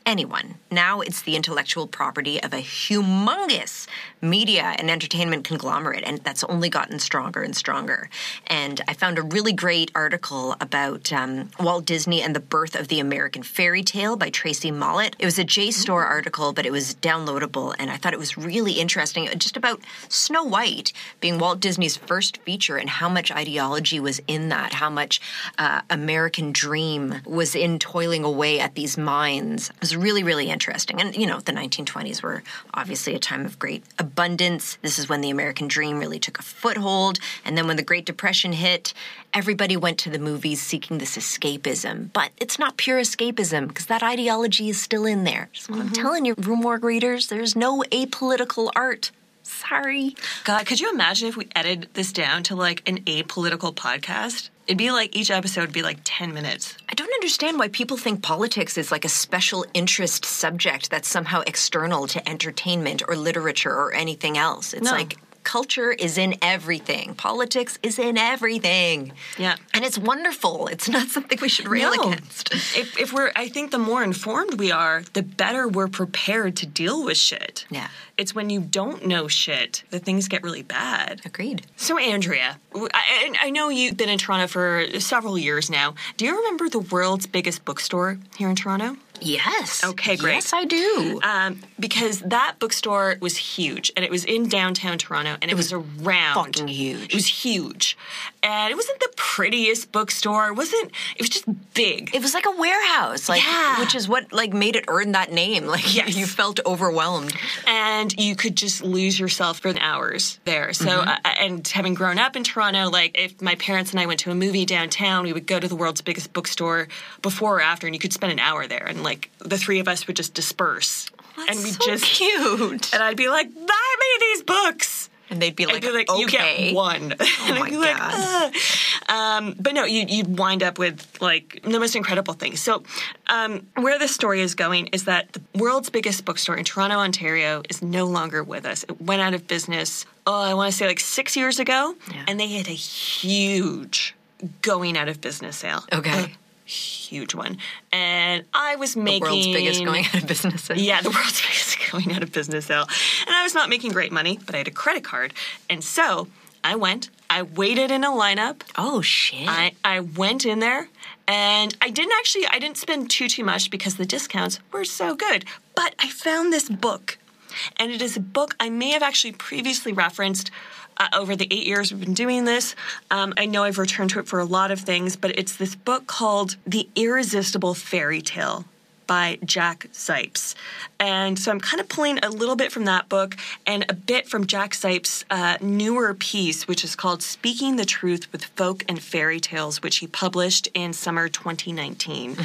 anyone. Now it's the intellectual property of a humongous media and entertainment conglomerate, and that's only gotten stronger and stronger. And I found a really great article about um, Walt Disney and the birth of the American fairy tale by Tracey Mollet. It was a JSTOR article, but it was downloadable, and I thought it was really interesting just about Snow White being Walt Disney's first feature and how much ideology was in that, how much uh, American dream was in toiling away at these mines. It was really, really interesting. And, you know, the 1920s were obviously a time of great abundance. This is when the American dream really took a foothold. And then when the Great Depression hit, everybody went to the movies seeking this escapism. But it's not pure escapism because that ideology is still in there. What I'm mm-hmm. telling you, Rue Morgue readers, there's no apolitical art. Sorry. God, could you imagine if we edited this down to like an apolitical podcast? It'd be like each episode would be like 10 minutes. I don't understand why people think politics is like a special interest subject that's somehow external to entertainment or literature or anything else. It's No. like culture is in everything, politics is in everything. Yeah. And it's wonderful. It's not something we should rail No. against. If, if we're, I think the more informed we are, the better we're prepared to deal with shit. Yeah. It's when you don't know shit that things get really bad. Agreed. So, Andrea, I, I know you've been in Toronto for several years now. Do you remember the world's biggest bookstore here in Toronto? Yes. Okay, great. Yes, I do. Um, because that bookstore was huge, and it was in downtown Toronto, and it, was, around. fucking huge. It was huge, and it wasn't the prettiest bookstore. It wasn't. It was just big. it was like a warehouse, like Yeah. which is what like made it earn that name. Like Yes. you felt overwhelmed. and you could just lose yourself for hours there. So, Mm-hmm. uh, and having grown up in Toronto, like if my parents and I went to a movie downtown, we would go to the world's biggest bookstore before or after, and you could spend an hour there, and like the three of us would just disperse, and we so just cute. and I'd be like, buy me these books. And they'd be like, be like, okay. you get one. and my I'd be like, God. "Ugh." Um, but no, you, you'd wind up with like the most incredible things. So, um, where this story is going is that the world's biggest bookstore in Toronto, Ontario, is no longer with us. It went out of business, oh, I want to say like six years ago, Yeah. and they had a huge going out of business sale. Okay. Huge one. And I was making. the world's biggest going out of business. Yeah, the world's biggest going out of business sale. And I was not making great money, but I had a credit card. And so I went, I waited in a lineup. Oh shit. I, I went in there and I didn't actually I didn't spend too too much because the discounts were so good. But I found this book. And it is a book I may have actually previously referenced uh, over the eight years we've been doing this. Um, I know I've returned to it for a lot of things, but it's this book called The Irresistible Fairy Tale by Jack Zipes. And so I'm kind of pulling a little bit from that book and a bit from Jack Zipes' uh, newer piece, which is called Speaking the Truth with Folk and Fairy Tales, which he published in summer 2019.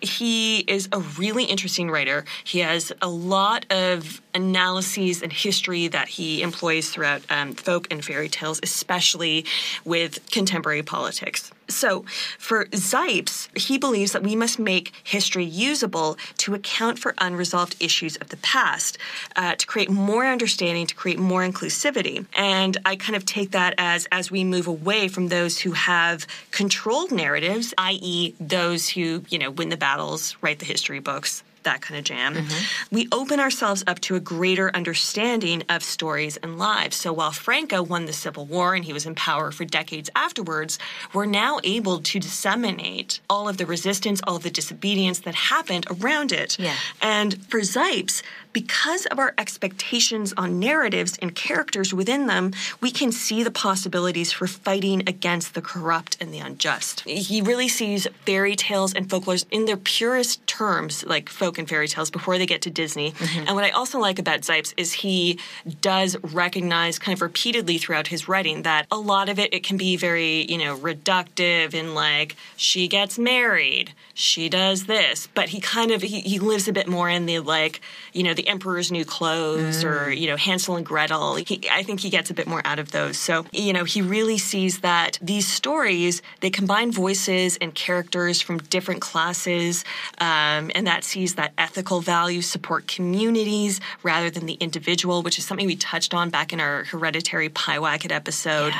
He is a really interesting writer. He has a lot of analyses and history that he employs throughout um, folk and fairy tales, especially with contemporary politics. So, for Zipes, he believes that we must make history usable to account for unresolved issues of the past, uh, to create more understanding, to create more inclusivity. And I kind of take that as as we move away from those who have controlled narratives, i.e., those who you know win the battles, write the history books, that kind of jam. Mm-hmm. We open ourselves up to a greater understanding of stories and lives. So while Franco won the Civil War and he was in power for decades afterwards, we're now able to disseminate all of the resistance, all of the disobedience that happened around it. Yeah. And for Zipes, because of our expectations on narratives and characters within them, we can see the possibilities for fighting against the corrupt and the unjust. He really sees fairy tales and folklore in their purest terms, like folk and fairy tales, before they get to Disney. And what I also like about Zipes is he does recognize kind of repeatedly throughout his writing that a lot of it it can be very, you know, reductive in like she gets married, she does this, but he kind of he, he lives a bit more in the like, you know, the emperor's new clothes or, you know, Hansel and Gretel. He, I think he gets a bit more out of those. So, you know, he really sees that these stories, they combine voices and characters from different classes, um, and that sees that ethical values support communities rather than the individual, which is something we touched on back in our hereditary Pyewacket episode.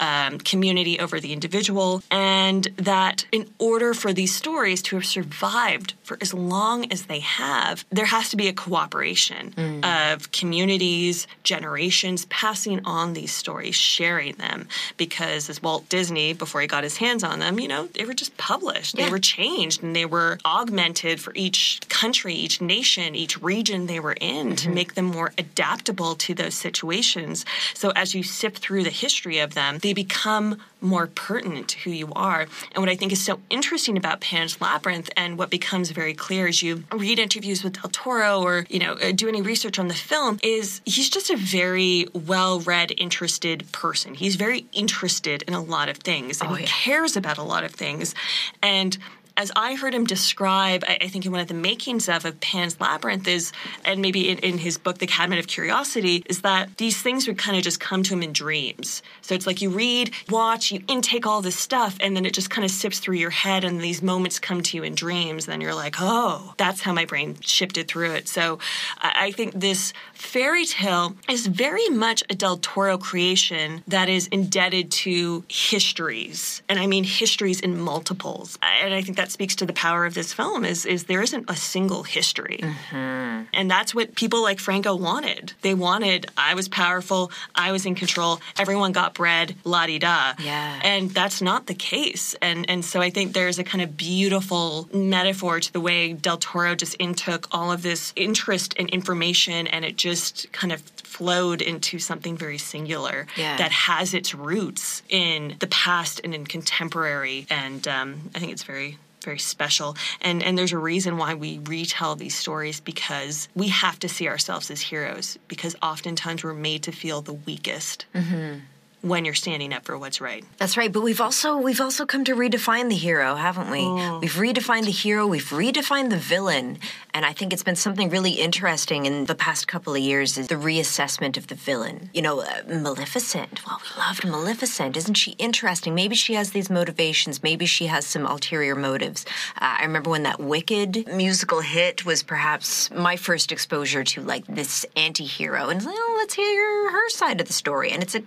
Um, community over the individual, and that in order for these stories to have survived for as long as they have, there has to be a cooperation mm. of communities, generations passing on these stories, sharing them. Because as Walt Disney, before he got his hands on them, you know, they were just published, they were changed, and they were augmented for each country, each nation, each region they were in to mm-hmm. make them more adaptable to those situations. So as you sift through the history of them, they become more pertinent to who you are. And what I think is so interesting about Pan's Labyrinth and what becomes very clear as you read interviews with Del Toro or, you know, uh, do any research on the film is he's just a very well-read, interested person. He's very interested in a lot of things and Oh, he cares about a lot of things. And as I heard him describe, I, I think in one of the makings of, of Pan's Labyrinth is, and maybe in, in his book, The Cabinet of Curiosity, is that these things would kind of just come to him in dreams. So it's like you read, watch, you intake all this stuff, and then it just kind of sips through your head, and these moments come to you in dreams. Then you're like, oh, that's how my brain shifted through it. So I, I think this fairy tale is very much a Del Toro creation that is indebted to histories, and I mean histories in multiples. And I think that speaks to the power of this film is is there isn't a single history, and that's what people like Franco wanted. They wanted I was powerful, I was in control, everyone got bread, la di da. Yeah. And that's not the case. And and so I think there's a kind of beautiful metaphor to the way Del Toro just intook all of this interest and information and it just kind of flowed into something very singular Yeah. that has its roots in the past and in contemporary. And um, I think it's very very special. And and there's a reason why we retell these stories because we have to see ourselves as heroes because oftentimes we're made to feel the weakest mm-hmm. When you're standing up for what's right That's right, but we've also we've also come to redefine the hero, haven't we? We've redefined the hero, we've redefined the villain, and I think it's been something really interesting in the past couple of years is the reassessment of the villain. You know, uh, Maleficent. Well, we loved Maleficent. Isn't she interesting? Maybe she has these motivations. Maybe she has some ulterior motives. Uh, I remember when that Wicked musical hit was perhaps my first exposure to like this anti-hero, and it's like, oh, let's hear her side of the story. And it's a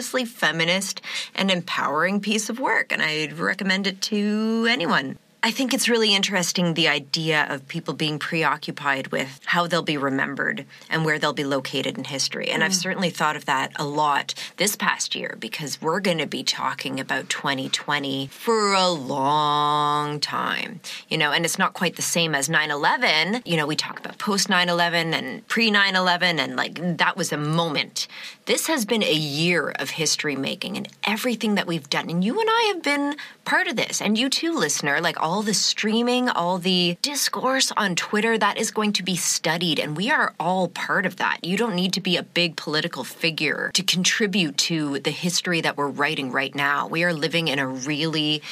tremendously feminist and empowering piece of work, and I'd recommend it to anyone. I think it's really interesting the idea of people being preoccupied with how they'll be remembered and where they'll be located in history. And I've mm. certainly thought of that a lot this past year because we're going to be talking about 2020 for a long time. You know, and it's not quite the same as 9 11. You know, we talk about post 9 11 and pre 9 11, and like that was a moment. This has been a year of history making and everything that we've done. And you and I have been part of this. And you too, listener, like all the streaming, all the discourse on Twitter, that is going to be studied. And we are all part of that. You don't need to be a big political figure to contribute to the history that we're writing right now. We are living in a really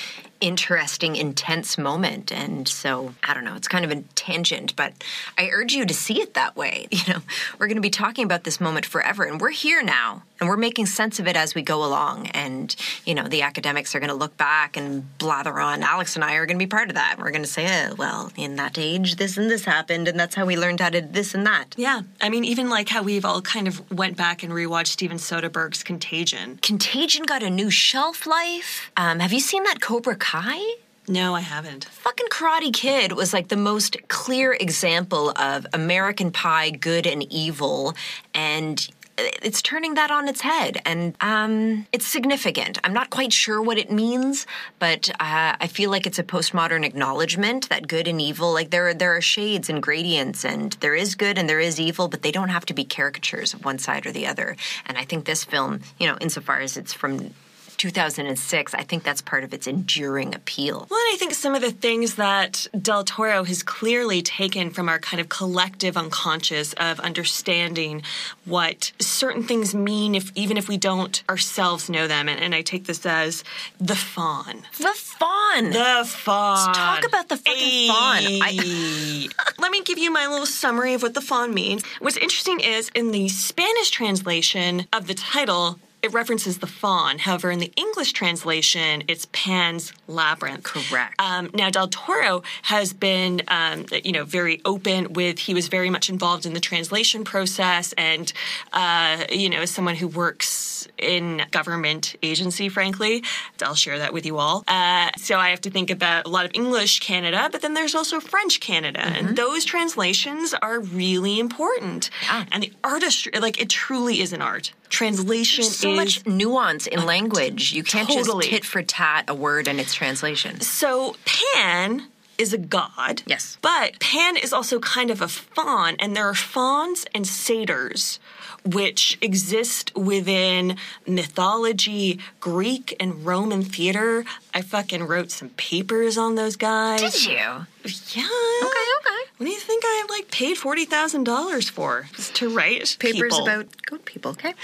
interesting, intense moment. And so, I don't know, it's kind of a tangent, but I urge you to see it that way. You know, we're going to be talking about this moment forever, and we're here now, and we're making sense of it as we go along. And, you know, the academics are going to look back and blather on. Alex and I are going to be part of that. We're going to say, oh, well, in that age, this and this happened, and that's how we learned how to this and that. Yeah, I mean, even like how we've all kind of went back and rewatched Steven Soderbergh's Contagion. Contagion got a new shelf life. Um, have you seen that Cobra Kai? No, I haven't. Fucking Karate Kid was like the most clear example of American Pie, good and evil, and it's turning that on its head, and um, it's significant. I'm not quite sure what it means, but uh, I feel like it's a postmodern acknowledgement that good and evil, like there, there are shades and gradients, and there is good and there is evil, but they don't have to be caricatures of one side or the other. And I think this film, you know, insofar as it's from 2006, I think that's part of its enduring appeal. Well, and I think some of the things that Del Toro has clearly taken from our kind of collective unconscious of understanding what certain things mean, if even if we don't ourselves know them. And, and I take this as the faun. The faun. The faun. Let's talk about the fucking faun. I- Let me give you my little summary of what the faun means. What's interesting is in the Spanish translation of the title, it references the faun. However, in the English translation, it's Pan's Labyrinth. Correct. Um, now, Del Toro has been, um, you know, very open with. He was very much involved in the translation process, and uh, you know, as someone who works in government agency, frankly, I'll share that with you all. Uh, so I have to think about a lot of English Canada, but then there's also French Canada, and those translations are really important. Yeah. And the artistry, like it truly is an art. Translation so is much nuance in language. You can't Totally. just tit for tat a word and its translation. So Pan is a god. Yes. But Pan is also kind of a faun, and there are fauns and satyrs which exist within mythology, Greek and Roman theater. I fucking wrote some papers on those guys. Did you? Yeah. Okay, okay. What do you think I have like paid forty thousand dollars for? Just to write Papers people. about goat people. Okay.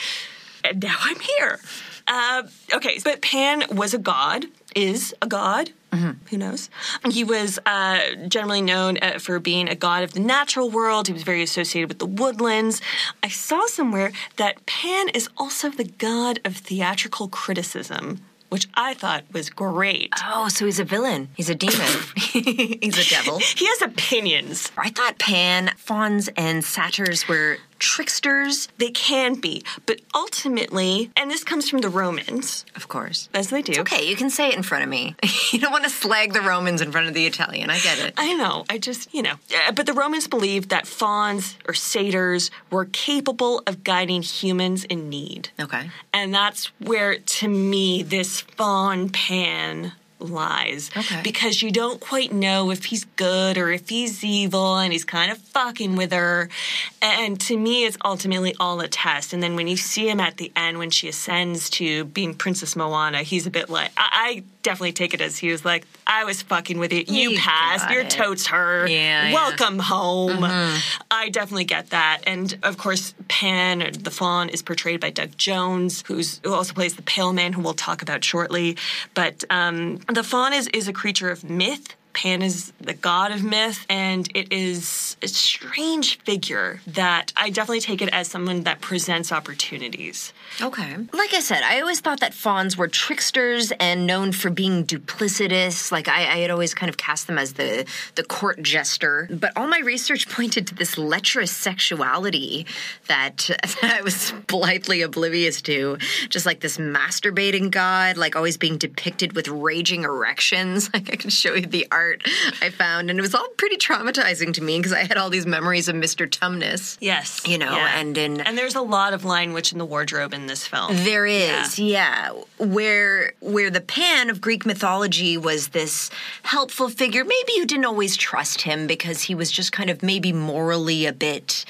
and now I'm here. Uh, okay, but Pan was a god, is a god. Who knows? He was uh, generally known uh, for being a god of the natural world. He was very associated with the woodlands. I saw somewhere that Pan is also the god of theatrical criticism, which I thought was great. Oh, so he's a villain. He's a demon. he's a devil. He has opinions. I thought Pan, fauns, and satyrs were tricksters. They can be, but ultimately, and this comes from the Romans, Of course. as they do. Okay, you can say it in front of me. you don't want to slag the Romans in front of the Italian. I get it. I know. I just, you know. Uh, but the Romans believed that fauns or satyrs were capable of guiding humans in need. Okay. And that's where, to me, this faun pan lies. Okay. Because you don't quite know if he's good or if he's evil and he's kind of fucking with her. And to me, it's ultimately all a test. And then when you see him at the end, when she ascends to being Princess Moanna, he's a bit like, I, I definitely take it as he was like, I was fucking with you. You, You passed. Your it. totes her. Yeah, yeah. Welcome home. I definitely get that. And of course, Pan, the faun, is portrayed by Doug Jones, who's who also plays the Pale Man, who we'll talk about shortly. But um, the faun is, is a creature of myth. Pan is the god of myth, and it is a strange figure that I definitely take it as someone that presents opportunities. Okay. Like I said, I always thought that fauns were tricksters and known for being duplicitous. Like I, I had always kind of cast them as the the court jester. But all my research pointed to this lecherous sexuality that, that I was blithely oblivious to. Just like this masturbating god, like always being depicted with raging erections. Like I can show you the art I found, and it was all pretty traumatizing to me because I had all these memories of Mr. Tumnus. Yes, You know, and in and there's a lot of lion witch in the wardrobe in this film. There is, yeah. Where where the Pan of Greek mythology was this helpful figure. Maybe you didn't always trust him because he was just kind of maybe morally a bit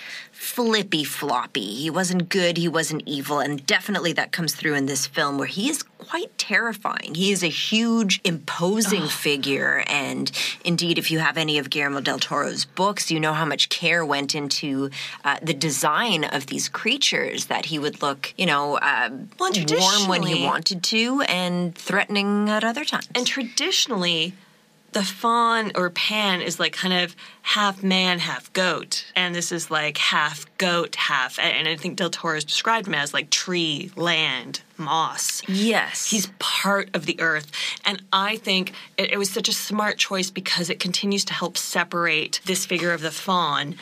flippy floppy. He wasn't good, he wasn't evil, and definitely that comes through in this film where he is quite terrifying. He is a huge, imposing figure, and indeed, if you have any of Guillermo del Toro's books, you know how much care went into uh, the design of these creatures. That he would look, you know, uh, Well, warm when he wanted to, and threatening at other times. And traditionally, the faun or pan is like kind of half man, half goat. And this is like half goat, half. And I think Del Toro has described him as like tree, land, moss. yes, He's part of the earth. And I think it, it was such a smart choice because it continues to help separate this figure of the faun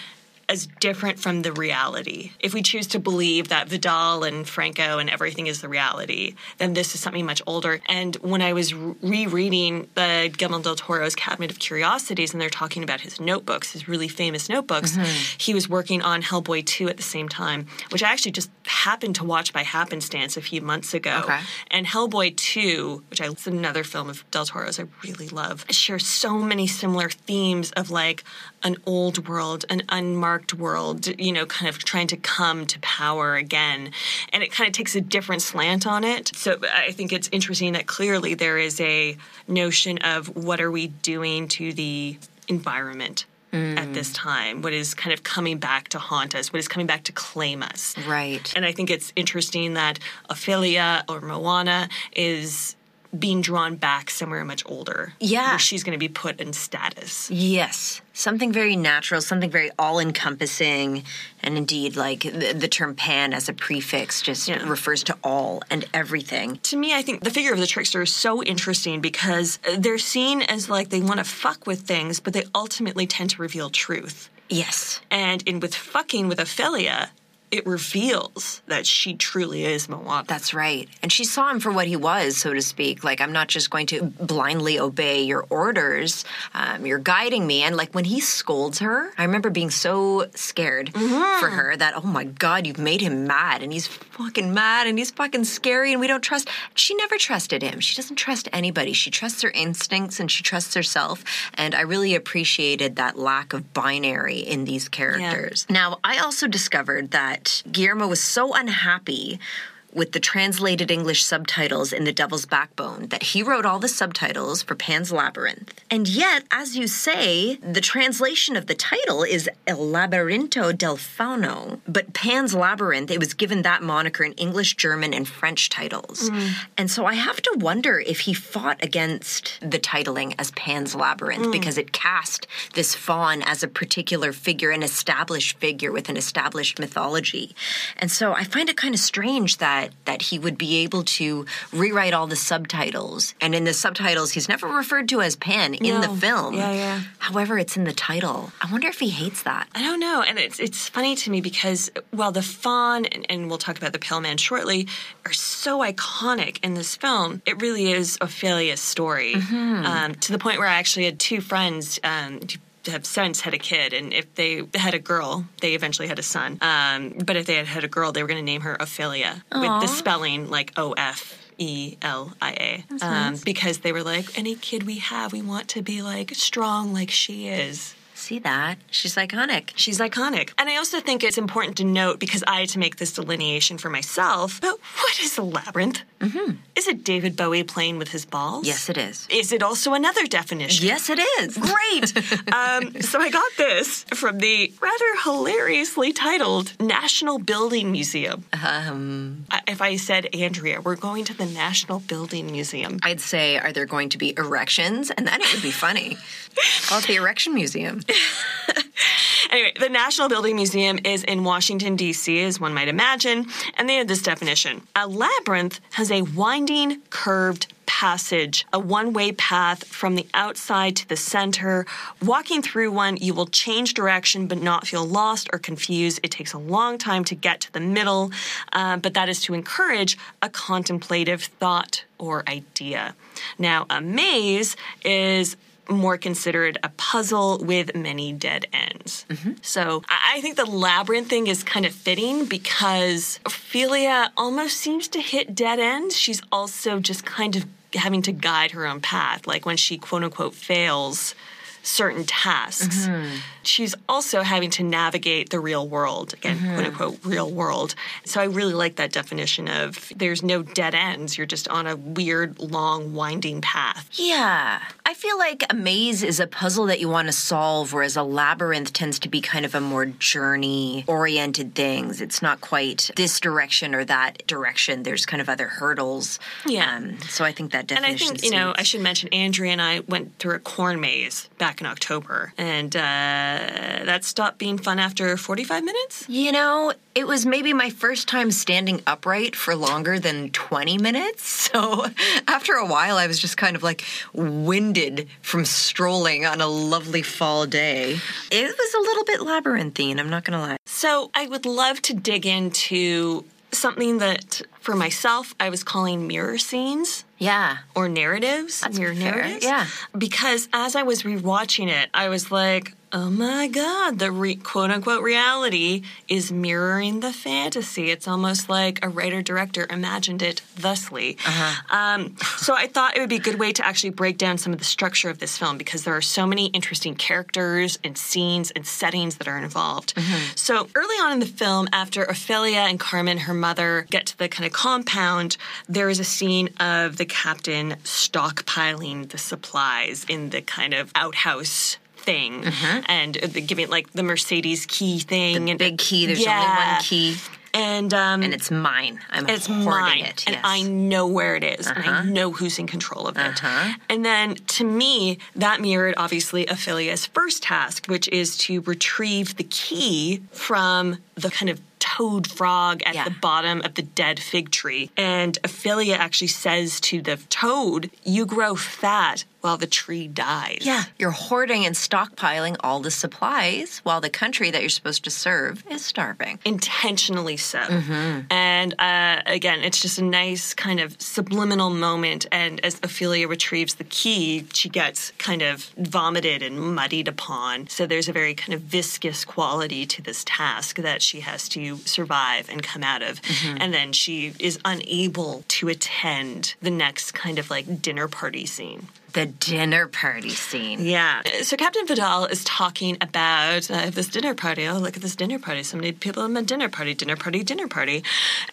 as different from the reality. If we choose to believe that Vidal and Franco and everything is the reality, then this is something much older. And when I was rereading the Guillermo del Toro's Cabinet of Curiosities, and they're talking about his notebooks, his really famous notebooks, mm-hmm. he was working on Hellboy 2 at the same time, which I actually just happened to watch by happenstance a few months ago. Okay. And Hellboy 2, which I, is another film of Del Toro's I really love, shares so many similar themes of like an old world, an unmarked world, you know, kind of trying to come to power again. And it kind of takes a different slant on it. So I think it's interesting that clearly there is a notion of what are we doing to the environment Mm. at this time, what is kind of coming back to haunt us, what is coming back to claim us. Right. And I think it's interesting that Ophelia or Moanna is being drawn back somewhere much older. Yeah. Where she's going to be put in status. Yes. Something very natural, something very all encompassing. And indeed, like the, the, term pan as a prefix just yeah. refers to all and everything. To me, I think the figure of the trickster is so interesting because uh, they're seen as like they want to fuck with things, but they ultimately tend to reveal truth. Yes. And in with fucking with Ophelia, it reveals that she truly is Moanna. That's right. And she saw him for what he was, so to speak. Like, I'm not just going to blindly obey your orders. Um, you're guiding me. And like when he scolds her, I remember being so scared mm-hmm. for her that, oh my God, you've made him mad. And he's fucking mad and he's fucking scary and we don't trust. She never trusted him. She doesn't trust anybody. She trusts her instincts and she trusts herself. And I really appreciated that lack of binary in these characters. Yeah. Now, I also discovered that Guillermo was so unhappy with the translated English subtitles in The Devil's Backbone that he wrote all the subtitles for Pan's Labyrinth. And yet, as you say, the translation of the title is El Laberinto del Fauno. But Pan's Labyrinth, it was given that moniker in English, German, and French titles. Mm. And so I have to wonder if he fought against the titling as Pan's Labyrinth mm. because it cast this faun as a particular figure, an established figure with an established mythology. And so I find it kind of strange that that that he would be able to rewrite all the subtitles. And in the subtitles, he's never referred to as Pan in the film. Yeah, yeah. However, it's in the title. I wonder if he hates that. I don't know. And it's it's funny to me because while the faun and, and we'll talk about the Pale Man shortly are so iconic in this film, it really is Ophelia's story mm-hmm. um, to the point where I actually had two friends. Um, have since had a kid, and if they had a girl, they eventually had a son. Um, but if they had had a girl, they were going to name her Ophelia Aww. with the spelling like O F E L I A, um, because they were like, any kid we have, we want to be like strong like she is see that. She's iconic. She's iconic. And I also think it's important to note because I had to make this delineation for myself. But what is a labyrinth? Mm-hmm. Is it David Bowie playing with his balls? Yes, it is. Is it also another definition? Yes, it is. Great. um, so I got this from the rather hilariously titled National Building Museum. Um, if I said, Andrea, we're going to the National Building Museum, I'd say, are there going to be erections? And then it would be funny. Call it the Erection Museum. anyway, the National Building Museum is in Washington, D.C., as one might imagine, and they have this definition A labyrinth has a winding, curved passage, a one way path from the outside to the center. Walking through one, you will change direction but not feel lost or confused. It takes a long time to get to the middle, uh, but that is to encourage a contemplative thought or idea. Now, a maze is more considered a puzzle with many dead ends. Mm-hmm. So I think the labyrinth thing is kind of fitting because Ophelia almost seems to hit dead ends. She's also just kind of having to guide her own path. Like when she quote unquote fails certain tasks. Mm-hmm. She's also having to navigate the real world, again, mm-hmm. quote unquote, real world. So I really like that definition of there's no dead ends. You're just on a weird, long, winding path. Yeah. I feel like a maze is a puzzle that you want to solve, whereas a labyrinth tends to be kind of a more journey oriented things. It's not quite this direction or that direction. There's kind of other hurdles. Yeah. Um, so I think that definition. And I think, you know, I should mention Andrea and I went through a corn maze back back in October, and uh, that stopped being fun after 45 minutes. You know, it was maybe my first time standing upright for longer than 20 minutes. So after a while, I was just kind of like winded from strolling on a lovely fall day. It was a little bit labyrinthine, I'm not going to lie. So I would love to dig into something that for myself I was calling mirror scenes Yeah. or narratives. That's mirror fair, narratives. yeah. Because as I was rewatching it, I was like, oh my God, the re- quote unquote reality is mirroring the fantasy. It's almost like a writer director imagined it thusly. Uh-huh. Um, so I thought it would be a good way to actually break down some of the structure of this film because there are so many interesting characters and scenes and settings that are involved. Mm-hmm. So early on in the film, after Ophelia and Carmen, her mother, get to the kind of compound, there is a scene of the captain stockpiling the supplies in the kind of outhouse thing and uh, giving like the Mercedes key thing. The and big key, there's only one key, and um and it's mine. I'm it's mine, it. and yes. Uh-huh. I know where it is, and I know who's in control of it. And then, to me, that mirrored obviously Ophelia's first task, which is to retrieve the key from the kind of toad frog at Yeah. the bottom of the dead fig tree. And Ophelia actually says to the toad, "You grow fat while the tree dies." Yeah, you're hoarding and stockpiling all the supplies while the country that you're supposed to serve is starving. intentionally so. Mm-hmm. And uh, again, it's just a nice kind of subliminal moment. And as Ophelia retrieves the key, she gets kind of vomited and muddied upon. So there's a very kind of viscous quality to this task that she has to survive and come out of. Mm-hmm. And then she is unable to attend the next kind of like dinner party scene. The dinner party scene. Yeah. So Captain Vidal is talking about uh, this dinner party. Oh, look at this dinner party. So many people in a dinner party, dinner party, dinner party.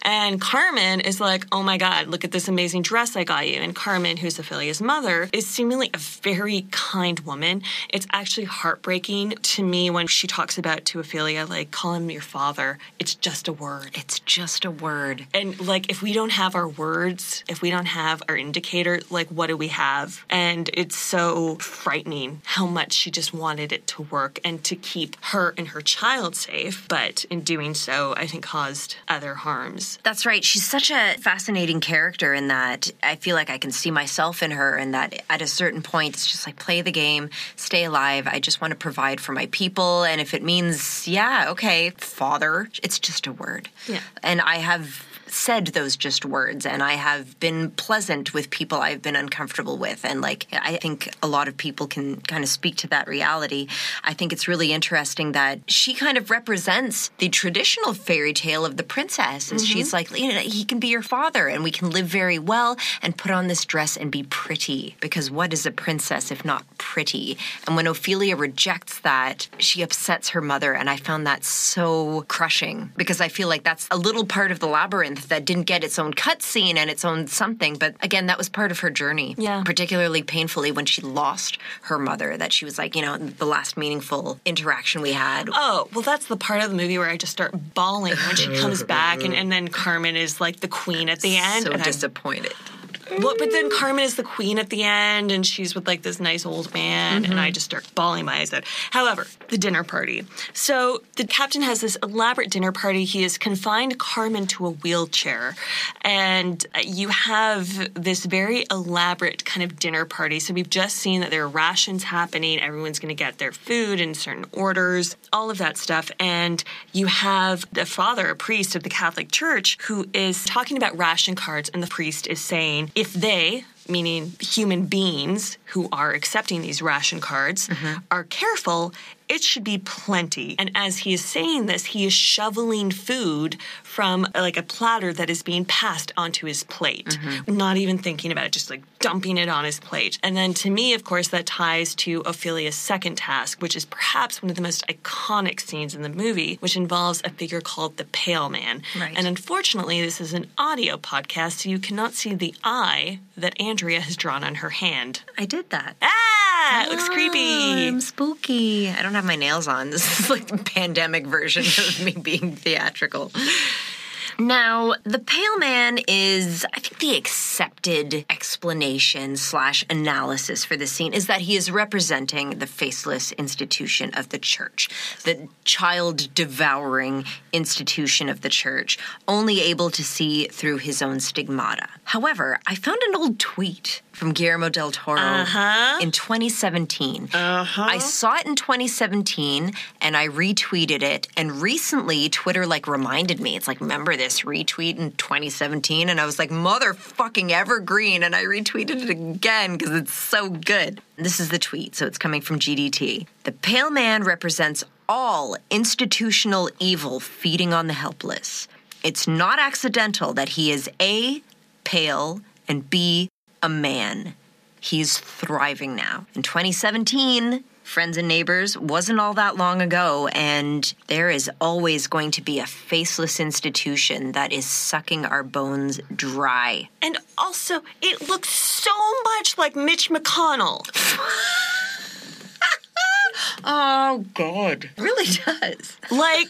And Carmen is like, oh my God, look at this amazing dress I got you. And Carmen, who's Ophelia's mother, is seemingly a very kind woman. It's actually heartbreaking to me when she talks about to Ophelia, like, call him your father. It's just a word. It's just a word. And like, if we don't have our words, if we don't have our indicator, like, what do we have? And it's so frightening how much she just wanted it to work and to keep her and her child safe. But in doing so, I think caused other harms. That's right. She's such a fascinating character in that I feel like I can see myself in her, and that at a certain point, it's just like play the game, stay alive. I just want to provide for my people. And if it means, yeah, okay, father, it's just a word. Yeah. And I have said those just words and I have been pleasant with people I've been uncomfortable with and like I think a lot of people can kind of speak to that reality. I think it's really interesting that she kind of represents the traditional fairy tale of the princess. Is mm-hmm. she's like you know he can be your father and we can live very well and put on this dress and be pretty because what is a princess if not pretty? And when Ophelia rejects that, she upsets her mother and I found that so crushing because I feel like that's a little part of the labyrinth that didn't get its own cutscene and its own something. But again, that was part of her journey. Yeah. Particularly painfully when she lost her mother, that she was like, you know, the last meaningful interaction we had. Oh, well, that's the part of the movie where I just start bawling when she comes back, and, and then Carmen is like the queen at the end. so and I'm but then Carmen is the queen at the end, and she's with like this nice old man, and I mm-hmm. just start bawling my eyes out. However, the dinner party. So the captain has this elaborate dinner party. He has confined Carmen to a wheelchair, and you have this very elaborate kind of dinner party. So we've just seen that there are rations happening. Everyone's going to get their food in certain orders, all of that stuff, and you have the father, a priest of the Catholic Church, who is talking about ration cards, and the priest is saying if they, meaning human beings who are accepting these ration cards, mm-hmm. are careful, it should be plenty. And as he is saying this, he is shoveling food from like a platter that is being passed onto his plate, mm-hmm. not even thinking about it, just like dumping it on his plate. And then to me, of course, that ties to Ophelia's second task, which is perhaps one of the most iconic scenes in the movie, which involves a figure called the Pale Man. Right. And unfortunately, this is an audio podcast, so you cannot see the eye that Andrea has drawn on her hand. I did that. Ah, it looks creepy. I'm spooky. I don't have my nails on. This is like the pandemic version of me being theatrical. Now, the Pale Man is, I think, the accepted explanation slash analysis for this scene is that he is representing the faceless institution of the church, the child devouring institution of the church, only able to see through his own stigmata. However, I found an old tweet from Guillermo del Toro uh-huh. in 2017. Uh-huh. I saw it in 2017 and I retweeted it. And recently, Twitter like reminded me. It's like, remember this retweet in 2017? And I was like, motherfucking evergreen. And I retweeted it again because it's so good. This is the tweet, so it's coming from GDT. The pale man represents all institutional evil feeding on the helpless. It's not accidental that he is A, pale, and B, a man. He's thriving now. In 2017, Friends and Neighbors wasn't all that long ago, and there is always going to be a faceless institution that is sucking our bones dry. And also, it looks so much like Mitch McConnell. Oh, God. It really does. Like,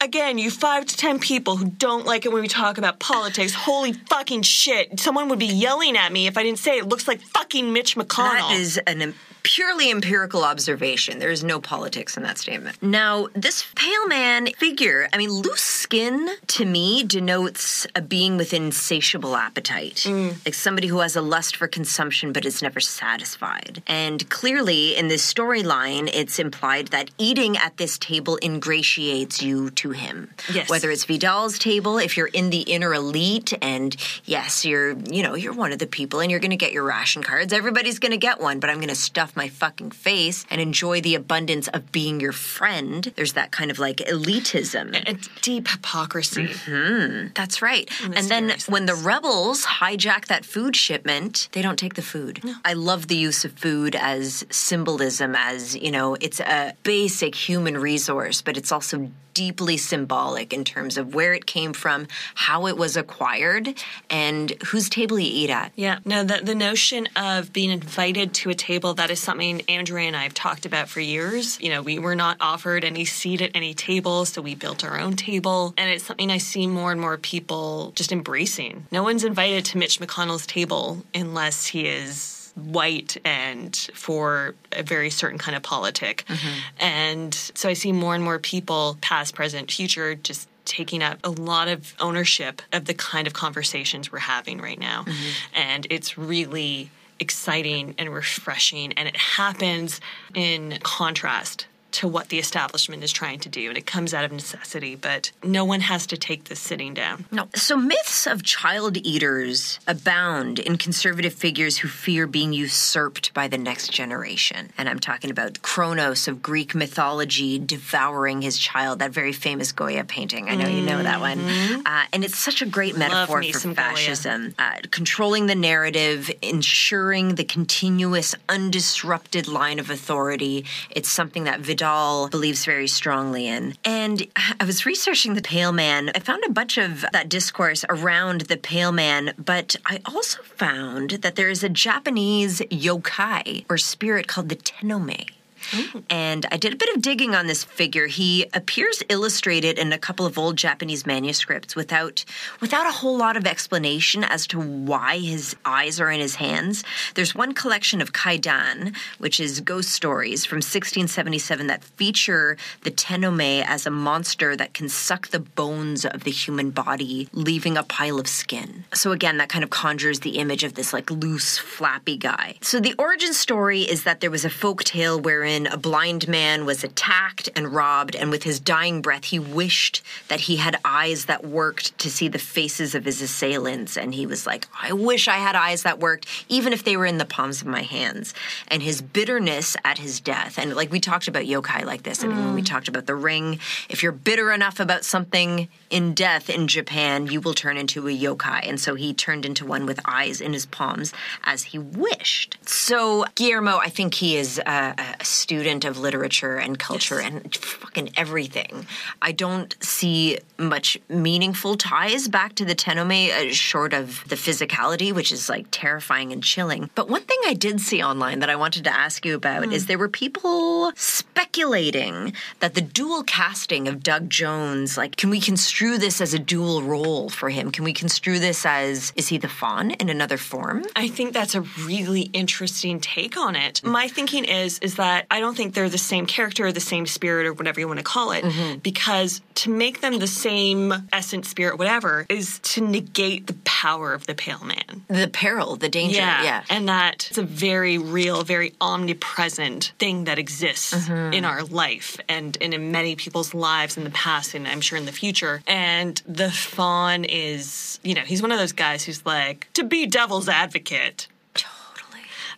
again, you five to ten people who don't like it when we talk about politics. Holy fucking shit. Someone would be yelling at me if I didn't say it looks like fucking Mitch McConnell. That is an purely empirical observation. There is no politics in that statement. Now, this pale man figure, I mean, loose skin to me denotes a being with insatiable appetite, mm. like somebody who has a lust for consumption but is never satisfied. And clearly, in this storyline, it's implied that eating at this table ingratiates you to him. Yes. Whether it's Vidal's table, if you're in the inner elite, and yes, you're, you know, you're one of the people and you're going to get your ration cards. Everybody's going to get one, but I'm going to stuff my fucking face and enjoy the abundance of being your friend. There's that kind of like elitism. it's deep hypocrisy. Mm-hmm. That's right. And then very when the rebels hijack that food shipment, they don't take the food. I love the use of food as symbolism, as, you know, it's a basic human resource, but it's also deeply symbolic in terms of where it came from, how it was acquired, and whose table you eat at. Yeah, no, the, the notion of being invited to a table, that is something Andrea and I have talked about for years. You know, we were not offered any seat at any table, so we built our own table. And it's something I see more and more people just embracing. No one's invited to Mitch McConnell's table unless he is white and for a very certain kind of politic. Mm-hmm. And so I see more and more people, past, present, future, just taking up a lot of ownership of the kind of conversations we're having right now. Mm-hmm. And it's really exciting and refreshing. And it happens in contrast to what the establishment is trying to do. And it comes out of necessity, but no one has to take this sitting down. No. So myths of child eaters abound in conservative figures who fear being usurped by the next generation. And I'm talking about Kronos of Greek mythology devouring his child, that very famous Goya painting. I know you know that one. Uh, and it's such a great metaphor me for some fascism. Uh, controlling the narrative, ensuring the continuous, undisrupted line of authority. It's something that Vidal believes very strongly in. And I was researching the Pale Man. I found a bunch of that discourse around the Pale Man, but I also found that there is a Japanese yokai or spirit called the Tenome. Oh. And I did a bit of digging on this figure. He appears illustrated in a couple of old Japanese manuscripts without without a whole lot of explanation as to why his eyes are in his hands. There's one collection of kaidan, which is ghost stories from 1677 that feature the tenome as a monster that can suck the bones of the human body, leaving a pile of skin. So again, that kind of conjures the image of this like loose, flappy guy. So the origin story is that there was a folk tale wherein a blind man was attacked and robbed, and with his dying breath, he wished that he had eyes that worked to see the faces of his assailants. And he was like, I wish I had eyes that worked, even if they were in the palms of my hands. And his bitterness at his death, and like we talked about yokai like this, I mean, when we mm. talked about the ring, if you're bitter enough about something in death in Japan, you will turn into a yokai. And so he turned into one with eyes in his palms as he wished. So Guillermo, I think he is a, a student of literature and culture and fucking everything. I don't see much meaningful ties back to the Tenome, uh, short of the physicality, which is like terrifying and chilling. But one thing I did see online that I wanted to ask you about is there were people speculating that the dual casting of Doug Jones, like, can we construe this as a dual role for him? Can we construe this as is he the fawn in another form? I think that's a really interesting take on it. My thinking is is that I don't think they're the same character or the same spirit or whatever you want to call it because to make them the same essence, spirit, whatever is to negate the power of the pale man. The peril, the danger. Yeah. And that it's a very real, very omnipresent thing that exists Mm-hmm. in our life and, and in many people's lives in the past and I'm sure in the future. And the fawn is, you know, he's one of those guys who's like, to be devil's advocate.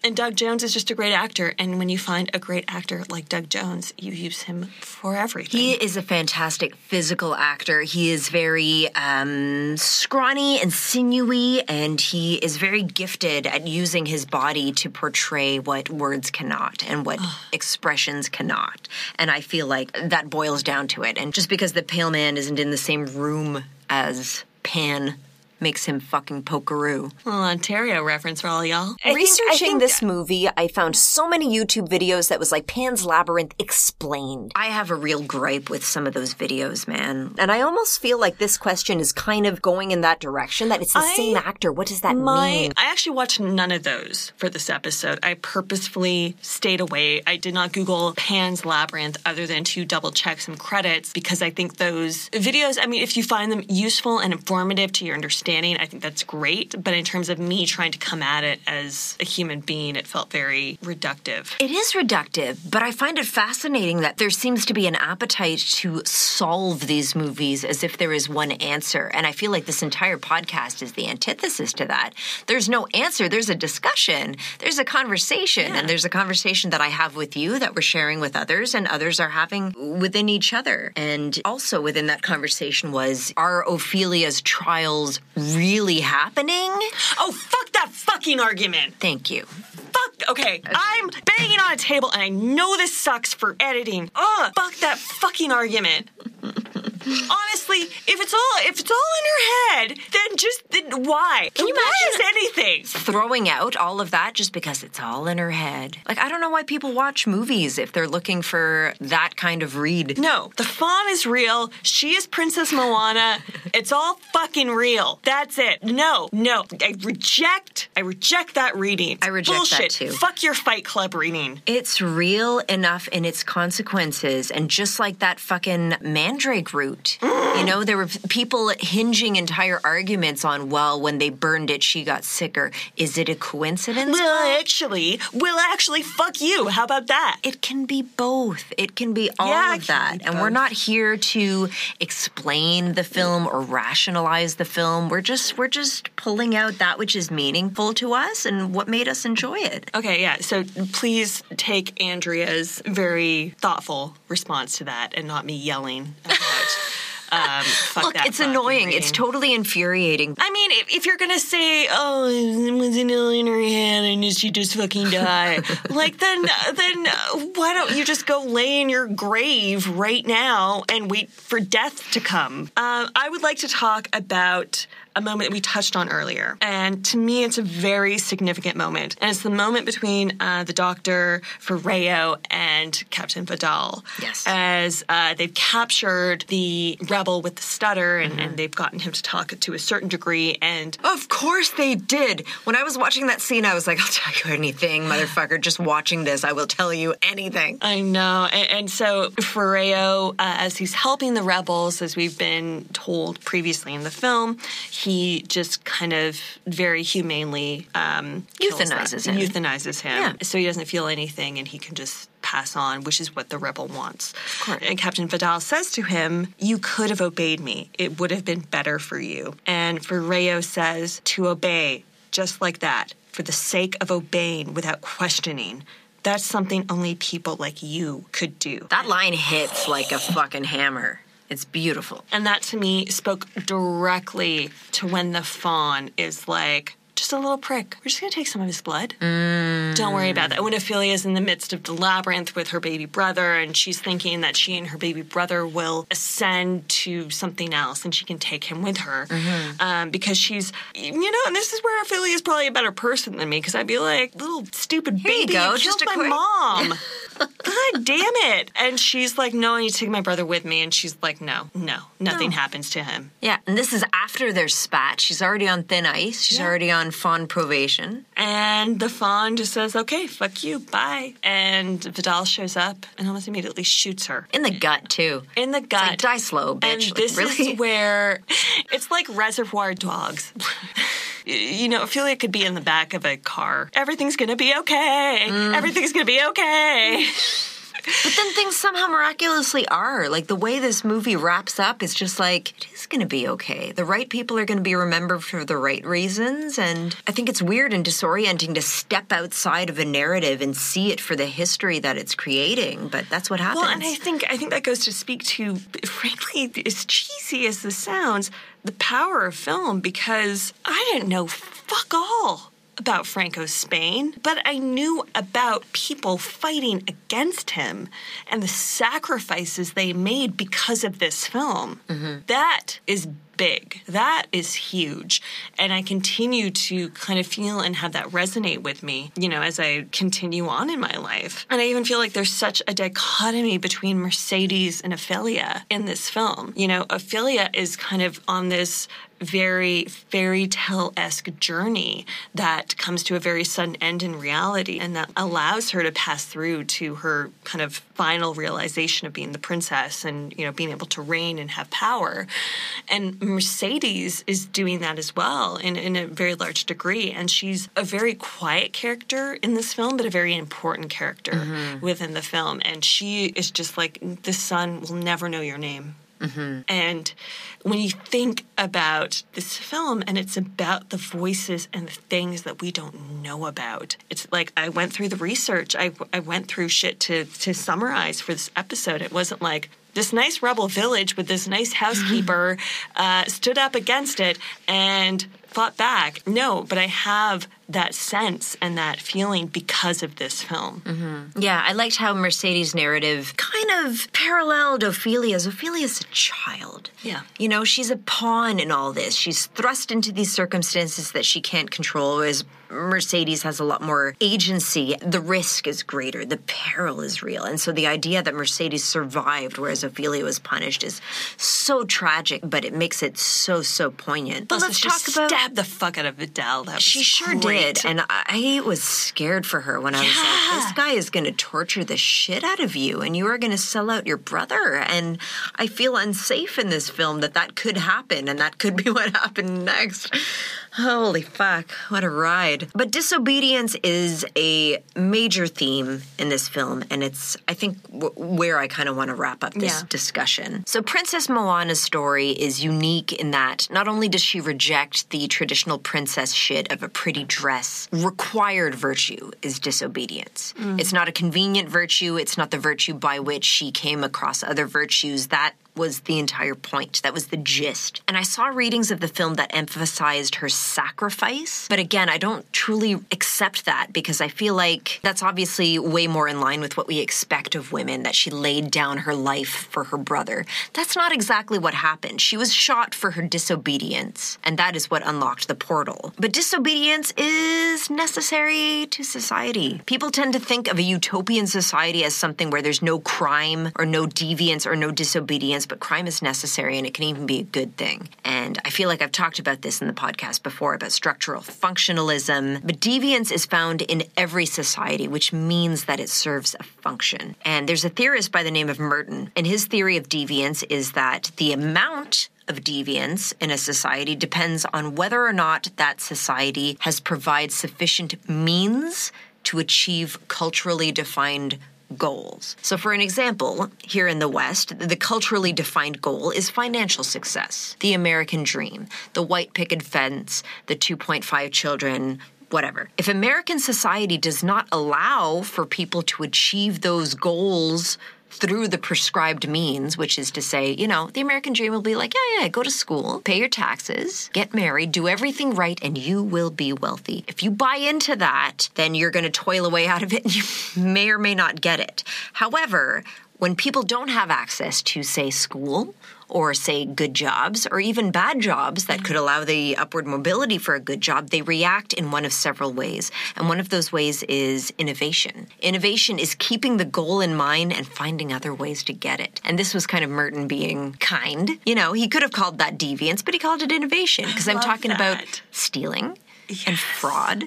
And Doug Jones is just a great actor. And when you find a great actor like Doug Jones, you use him for everything. He is a fantastic physical actor. He is very um, scrawny and sinewy, and he is very gifted at using his body to portray what words cannot and what expressions cannot. And I feel like that boils down to it. And just because the pale man isn't in the same room as Pan makes him fucking pokeroo. Little Ontario reference for all y'all. I think- Researching think- this movie, I found so many YouTube videos that was like Pan's Labyrinth explained. I have a real gripe with some of those videos, man. And I almost feel like this question is kind of going in that direction that it's the I- same actor. What does that My, mean? I actually watched none of those for this episode. I purposefully stayed away. I did not Google Pan's Labyrinth other than to double check some credits because I think those videos, I mean, if you find them useful and informative to your understanding, I think that's great. But in terms of me trying to come at it as a human being, it felt very reductive. It is reductive, but I find it fascinating that there seems to be an appetite to solve these movies as if there is one answer. And I feel like this entire podcast is the antithesis to that. There's no answer, there's a discussion, there's a conversation, and there's a conversation that I have with you that we're sharing with others, and others are having within each other. And also within that conversation was are Ophelia's trials really happening? Oh, fuck that fucking argument. Thank you. Fuck. Okay, I'm banging on a table, and I know this sucks for editing. Ugh. Fuck that fucking argument. Honestly, if it's all if it's all in her head, then just then why? Can you why imagine- anything? throwing out all of that just because it's all in her head. Like, I don't know why people watch movies if they're looking for that kind of read. No, the fawn is real. She is Princess Moana. it's all fucking real. That's it. No, no. I reject. I reject that reading. I reject that too. Fuck your Fight Club reading. It's real enough in its consequences. And just like that fucking mandrake root, you know, there were people hinging entire arguments on, well, when they burned it, she got sicker. Is it a coincidence? Well, actually, well, actually, fuck you. How about that? It can be both. It can be all Yeah, of that. And we're not here to explain the film or rationalize the film. We're just we're just pulling out that which is meaningful to us and what made us enjoy it. Okay, yeah. So please take Andrea's very thoughtful response to that and not me yelling about. Um, Look, it's annoying. It's totally infuriating. I mean, if, if you're gonna say, "Oh, it was an in her head and she just fucking died," like then, then uh, why don't you just go lay in your grave right now and wait for death to come? Um, I would like to talk about a moment that we touched on earlier, and to me, it's a very significant moment, and it's the moment between uh, the Doctor, Ferreo, and Captain Vidal. Yes. as uh, they've captured the rebel with the stutter, and, and they've gotten him to talk to a certain degree, and Of course they did. When I was watching that scene, I was like, I'll tell you anything, motherfucker. Just watching this, I will tell you anything. I know. And, and so Ferreo, uh, as he's helping the rebels, as we've been told previously in the film, he just kind of very humanely um, Euthanizes him. Euthanizes him. Yeah. So he doesn't feel anything and he can just pass on, which is what the rebel wants. And Captain Vidal says to him, You could have obeyed me. It would have been better for you. And Ferreo says, To obey, just like that, for the sake of obeying without questioning. That's something only people like you could do. That line hits like a fucking hammer. It's beautiful. And that to me spoke directly to when the fawn is like, just a little prick. We're just going to take some of his blood. Mm. Don't worry about that. When Ophelia's in the midst of the labyrinth with her baby brother, and she's thinking that she and her baby brother will ascend to something else, and she can take him with her, Mm-hmm. um, because she's, you know, and this is where Ophelia's probably a better person than me, because I'd be like, little stupid Here you baby, go, you just killed a my quick- mom. God damn it! And she's like, no, I need to take my brother with me, and she's like, no, no, nothing happens to him. Yeah, and this is after their spat. She's already on thin ice. She's already on fawn probation. And the fawn just says, okay, fuck you, bye. And Vidal shows up and almost immediately shoots her In the gut, too. in the gut. like, die slow, bitch. and Like, this really? is where it's like Reservoir Dogs. you know, Ophelia could be in the back of a car. Everything's gonna be okay. Mm. Everything's gonna be okay. But then things somehow miraculously are. Like the way this movie wraps up is just like, it is going to be okay. The right people are going to be remembered for the right reasons. And I think it's weird and disorienting to step outside of a narrative and see it for the history that it's creating. But that's what happens. Well, and I think I think that goes to speak to, frankly, as cheesy as this sounds, the power of film because I didn't know fuck all about Franco's Spain, but I knew about people fighting against him and the sacrifices they made because of this film. Mm-hmm. That is big. That is huge. And I continue to kind of feel and have that resonate with me, you know, as I continue on in my life. And I even feel like there's such a dichotomy between Mercedes and Ophelia in this film. You know, Ophelia is kind of on this very fairy tale esque journey that comes to a very sudden end in reality and that allows her to pass through to her kind of final realization of being the princess and, you know, being able to reign and have power. And Mercedes is doing that as well in, in a very large degree. And she's a very quiet character in this film, but a very important character mm-hmm. within the film. And she is just like, the sun will never know your name. And when you think about this film and it's about the voices and the things that we don't know about, it's like I went through the research, I, I went through shit to, to summarize for this episode. It wasn't like, this nice rebel village with this nice housekeeper uh, stood up against it and fought back. No, but I have that sense and that feeling because of this film. Mm-hmm. Yeah, I liked how Mercedes' narrative kind of paralleled Ophelia's. Ophelia's a child. Yeah. You know, she's a pawn in all this. She's thrust into these circumstances that she can't control, whereas Mercedes has a lot more agency. The risk is greater, the peril is real. And so the idea that Mercedes survived, whereas Ophelia was punished, is so tragic, but it makes it so, so poignant. But Also, let's talk about. Stabbed the fuck out of Vidal. That She sure great. did. And I was scared for her when I was like, this guy is going to torture the shit out of you and you are going to sell out your brother. And I feel unsafe in this film that that could happen and that could be what happened next. Holy fuck, what a ride. But disobedience is a major theme in this film, and it's, I think, w- where I kind of want to wrap up this Yeah. discussion. So, Princess Moana's story is unique in that not only does she reject the traditional princess shit of a pretty dress, required virtue is disobedience. Mm. It's not a convenient virtue, it's not the virtue by which she came across other virtues. That was the entire point. That was the gist. And I saw readings of the film that emphasized her sacrifice. But again, I don't truly accept that because I feel like that's obviously way more in line with what we expect of women that she laid down her life for her brother. That's not exactly what happened. She was shot for her disobedience, and that is what unlocked the portal. But disobedience is necessary to society. People tend to think of a utopian society as something where there's no crime or no deviance or no disobedience, but crime is necessary and it can even be a good thing. And I feel like I've talked about this in the podcast before about structural functionalism, but deviance is found in every society, which means that it serves a function. And there's a theorist by the name of Merton, and his theory of deviance is that the amount of deviance in a society depends on whether or not that society has provided sufficient means to achieve culturally defined goals. So, for an example, here in the West, the culturally defined goal is financial success, the American dream, the white picket fence, the 2.5 children. Whatever. If American society does not allow for people to achieve those goals through the prescribed means, which is to say, you know, the American dream will be like, yeah, yeah, go to school, pay your taxes, get married, do everything right, and you will be wealthy. If you buy into that, then you're going to toil away out of it and you may or may not get it. However, when people don't have access to, say, school or say good jobs or even bad jobs that could allow the upward mobility for a good job, they react in one of several ways. And one of those ways is innovation. Innovation is keeping the goal in mind and finding other ways to get it. And this was kind of Merton being kind. You know, he could have called that deviance, but he called it innovation because I'm talking about that. stealing and fraud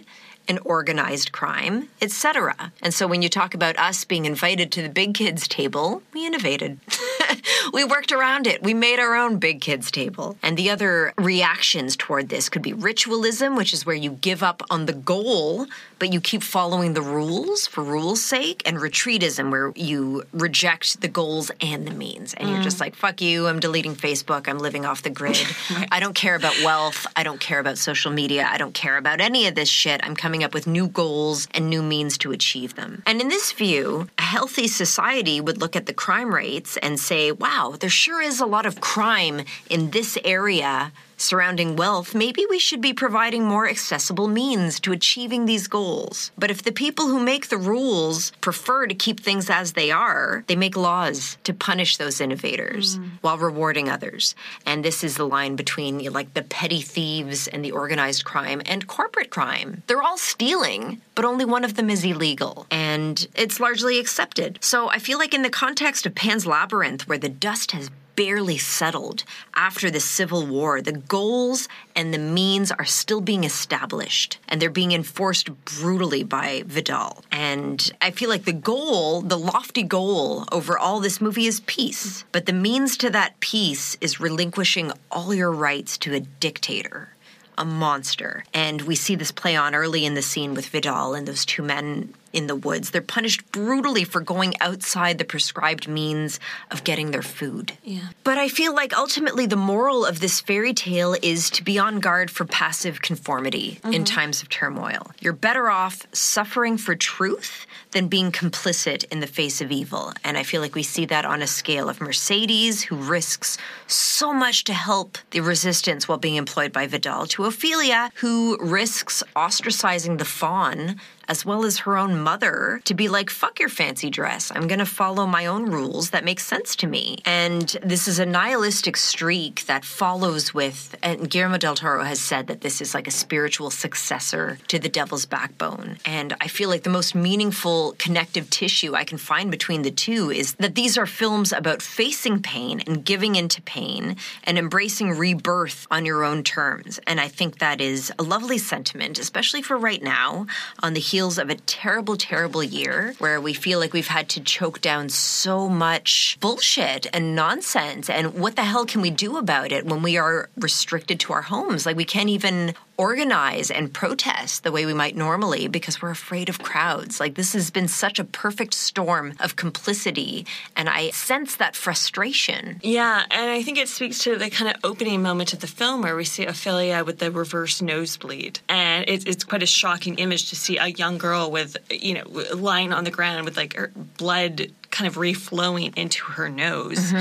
and organized crime, etc. And so when you talk about us being invited to the big kids table, we innovated. we worked around it. We made our own big kids table. And the other reactions toward this could be ritualism, which is where you give up on the goal, but you keep following the rules for rules' sake, and retreatism, where you reject the goals and the means. And you're just mm. like, fuck you, I'm deleting Facebook, I'm living off the grid. I don't care about wealth, I don't care about social media, I don't care about any of this shit. I'm coming up with new goals and new means to achieve them. And in this view, a healthy society would look at the crime rates and say, wow, there sure is a lot of crime in this area surrounding wealth, maybe we should be providing more accessible means to achieving these goals. But if the people who make the rules prefer to keep things as they are, they make laws to punish those innovators hmm. while rewarding others. And this is the line between you know, like the petty thieves and the organized crime and corporate crime. They're all stealing, but only one of them is illegal. And it's largely accepted. So I feel like in the context of Pan's Labyrinth, where the dust has barely settled after the Civil War. The goals and the means are still being established and they're being enforced brutally by Vidal. And I feel like the goal, the lofty goal over all this movie is peace. But the means to that peace is relinquishing all your rights to a dictator a monster. And we see this play on early in the scene with Vidal and those two men in the woods. They're punished brutally for going outside the prescribed means of getting their food. Yeah. But I feel like ultimately the moral of this fairy tale is to be on guard for passive conformity in mm-hmm. times of turmoil. You're better off suffering for truth than being complicit in the face of evil. And I feel like we see that on a scale of Mercedes, who risks so much to help the resistance while being employed by Vidal, to Ophelia, who risks ostracizing the fawn as well as her own mother to be like, fuck your fancy dress. I'm going to follow my own rules that make sense to me. And this is a nihilistic streak that follows with, and Guillermo del Toro has said that this is like a spiritual successor to The Devil's Backbone. And I feel like the most meaningful connective tissue I can find between the two is that these are films about facing pain and giving into pain and embracing rebirth on your own terms. And I think that is a lovely sentiment, especially for right now on the heels of a terrible, terrible year where we feel like we've had to choke down so much bullshit and nonsense. And what the hell can we do about it when we are restricted to our homes? Like we can't even organize and protest the way we might normally because we're afraid of crowds. Like this has been such a perfect storm of complicity. And I sense that frustration. Yeah, and I think it speaks to the kind of opening moment of the film where we see Ophelia with the reverse nosebleed, and it's, it's quite a shocking image to see a young girl with you know lying on the ground with like her blood kind of reflowing into her nose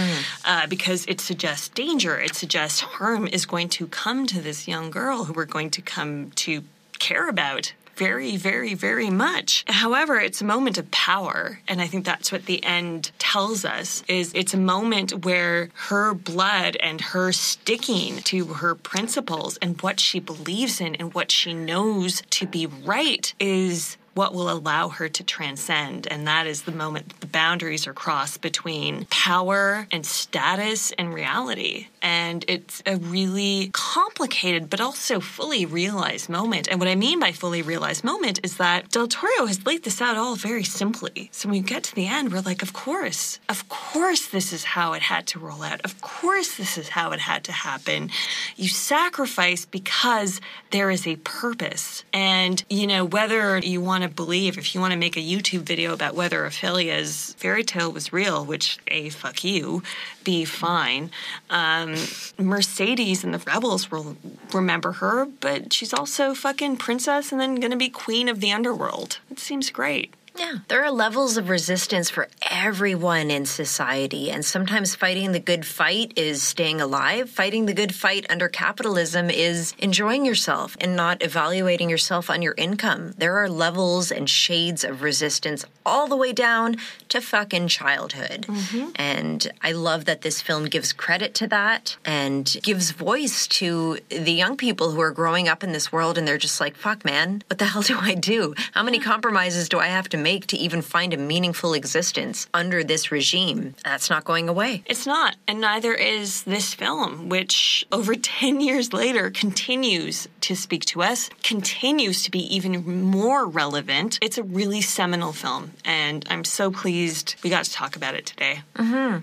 uh, because it suggests danger. It suggests harm is going to come to this young girl who we're going to come to care about very, very, very much. However, it's a moment of power. And I think that's what the end tells us is it's a moment where her blood and her sticking to her principles and what she believes in and what she knows to be right is what will allow her to transcend. And that is the moment the boundaries are crossed between power and status and reality. And it's a really complicated, but also fully realized moment. And what I mean by fully realized moment is that Del Toro has laid this out all very simply. So when we get to the end, we're like, of course, of course, this is how it had to roll out. Of course, this is how it had to happen. You sacrifice because there is a purpose. And, you know, whether you want to believe, if you want to make a YouTube video about whether Ophelia's fairy tale was real, which, A, fuck you, B, fine. Um, Mercedes and the Rebels will remember her, but she's also fucking princess and then gonna be queen of the underworld. It seems great. Yeah, there are levels of resistance for everyone in society, and sometimes fighting the good fight is staying alive. Fighting the good fight under capitalism is enjoying yourself and not evaluating yourself on your income. There are levels and shades of resistance all the way down to fucking childhood. Mm-hmm. And I love that this film gives credit to that and gives voice to the young people who are growing up in this world and they're just like, fuck, man, what the hell do I do? How many compromises do I have to make to even find a meaningful existence under this regime? That's not going away. It's not, and neither is this film, which over 10 years later continues to speak to us, continues to be even more relevant. It's a really seminal film, and I'm so pleased we got to talk about it today.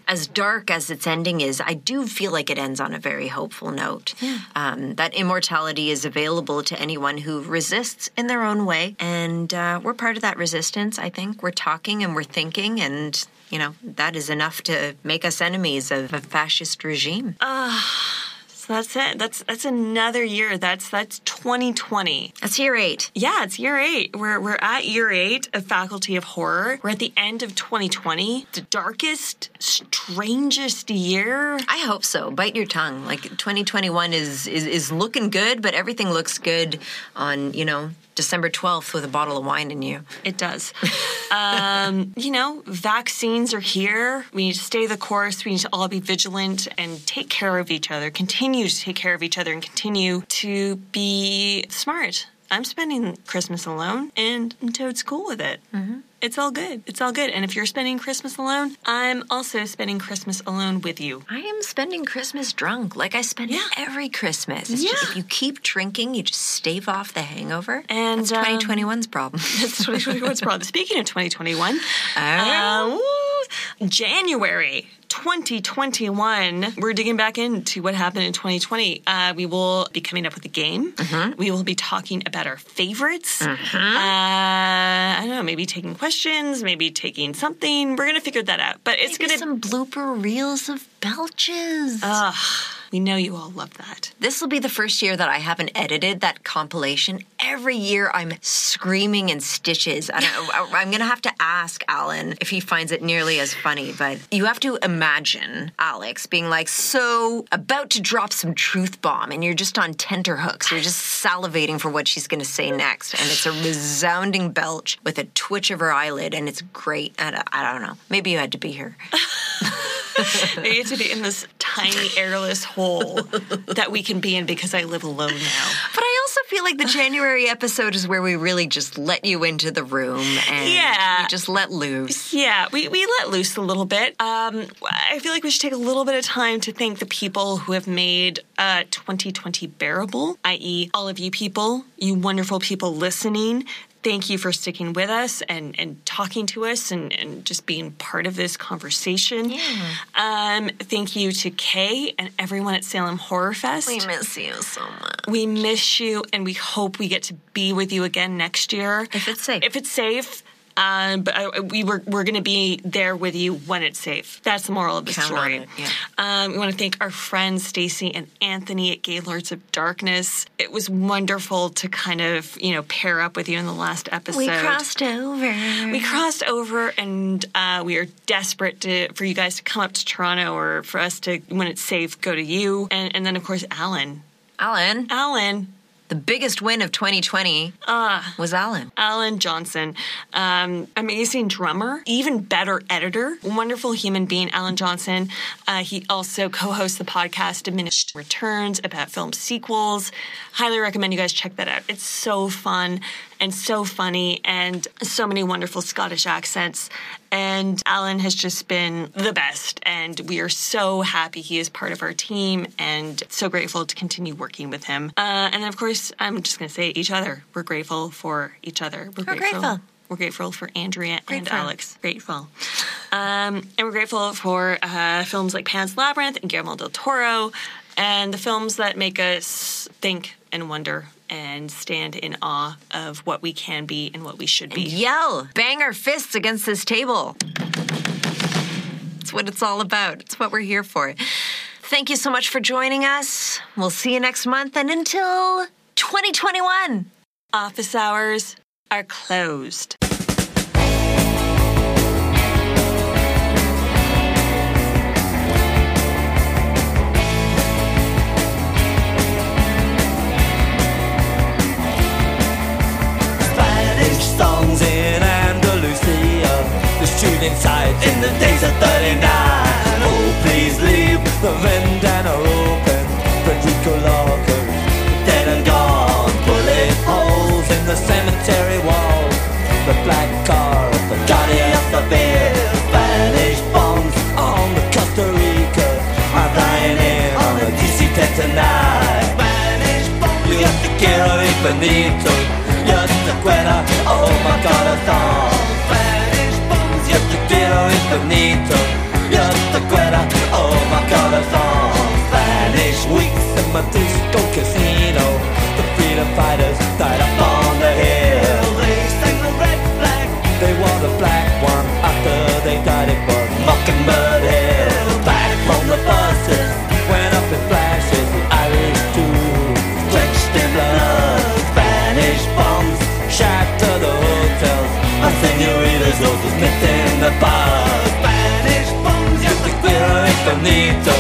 as dark as its ending is, I do feel like it ends on a very hopeful note. Um, that immortality is available to anyone who resists in their own way. And uh, we're part of that resistance, I think. We're talking and we're thinking, and, you know, that is enough to make us enemies of a fascist regime. Ah, so that's it. That's that's another year. That's that's 2020. That's year eight. Yeah, it's year eight. We're we're at year eight of Faculty of Horror. We're at the end of 2020, the darkest, strangest year. I hope so. Bite your tongue. Like 2021 is, is is looking good, but everything looks good on, you know, December 12th with a bottle of wine in you. It does. um, you know, vaccines are here. We need to stay the course. We need to all be vigilant and take care of each other, continue to take care of each other, and continue to be smart. I'm spending Christmas alone, and I'm totes cool with it. It's all good. It's all good. And if you're spending Christmas alone, I'm also spending Christmas alone with you. I am spending Christmas drunk, like I spend Yeah. every Christmas. It's just- Yeah. if you keep drinking, you just stave off the hangover. And, that's um, 2021's problem. That's 2021's problem. Speaking of 2021, Oh. uh, January 2021, we're digging back into what happened in 2020. Uh, we will be coming up with a game. Mm-hmm. We will be talking about our favorites. Uh, I don't know, maybe taking questions, maybe taking something. We're going to figure that out. But it's Maybe going to. Be some blooper reels of belches. We know you all love that. this will be the first year that I haven't edited that compilation. Every year I'm screaming in stitches. I, I'm going to have to ask Alan if he finds it nearly as funny. But you have to imagine Alex being like, so about to drop some truth bomb, and you're just on tenterhooks. You're just salivating for what she's going to say next. And it's a resounding belch with a twitch of her eyelid, and it's great. And I, I don't know. Maybe you had to be here. I get to be in this tiny airless hole that we can be in because I live alone now. But I also feel like the January episode is where we really just let you into the room and Yeah. we just let loose. Yeah, we, we let loose a little bit. Um, I feel like we should take a little bit of time to thank the people who have made uh, 2020 bearable, i.e., all of you people, you wonderful people listening. Thank you for sticking with us and, and talking to us and, and just being part of this conversation. Um, thank you to Kay and everyone at Salem Horror Fest. We miss you so much. We miss you, and we hope we get to be with you again next year. If it's safe. If it's safe. Um, but uh, we were we're going to be there with you when it's safe. That's the moral of the Count story. it, yeah. Um, we want to thank our friends Stacy and Anthony at Gaylords of Darkness. It was wonderful to kind of you know pair up with you in the last episode. We crossed over. We crossed over, and uh, we are desperate to for you guys to come up to Toronto, or for us to, when it's safe, go to you, and, and then of course Alan. Alan, Alan, the biggest win of 2020 was Alan. Alan Johnson, um, amazing drummer, even better editor, wonderful human being, Alan Johnson. Uh, he also co hosts the podcast Diminished Returns about film sequels. Highly recommend you guys check that out. It's so fun and so funny and so many wonderful Scottish accents. And Alan has just been the best. And we are so happy he is part of our team and so grateful to continue working with him. Uh, and then, of course, I'm just going to say each other. We're grateful for each other. We're, grateful. We're grateful for Andrea and Alex. Grateful. Um, and we're grateful for uh, films like Pan's Labyrinth and Guillermo del Toro and the films that make us think and wonder and stand in awe of what we can be and what we should be. Yell, bang our fists against this table. It's what it's all about. It's what we're here for. Thank you so much for joining us. We'll see you next month and until 2021. Office hours are closed. songs in Andalusia. The tune inside in the days of 39 Oh, please leave the vendana open. Federico Larkin, dead and gone. Bullet holes in the cemetery wall. The black car of the guardian of the beer. Spanish bombs on the Costa Rica. I'm dying in on the DC-10 tonight. Spanish bombs You have to get away Benito have to get away Benito. Just the Guerra, oh my God, a song. stanito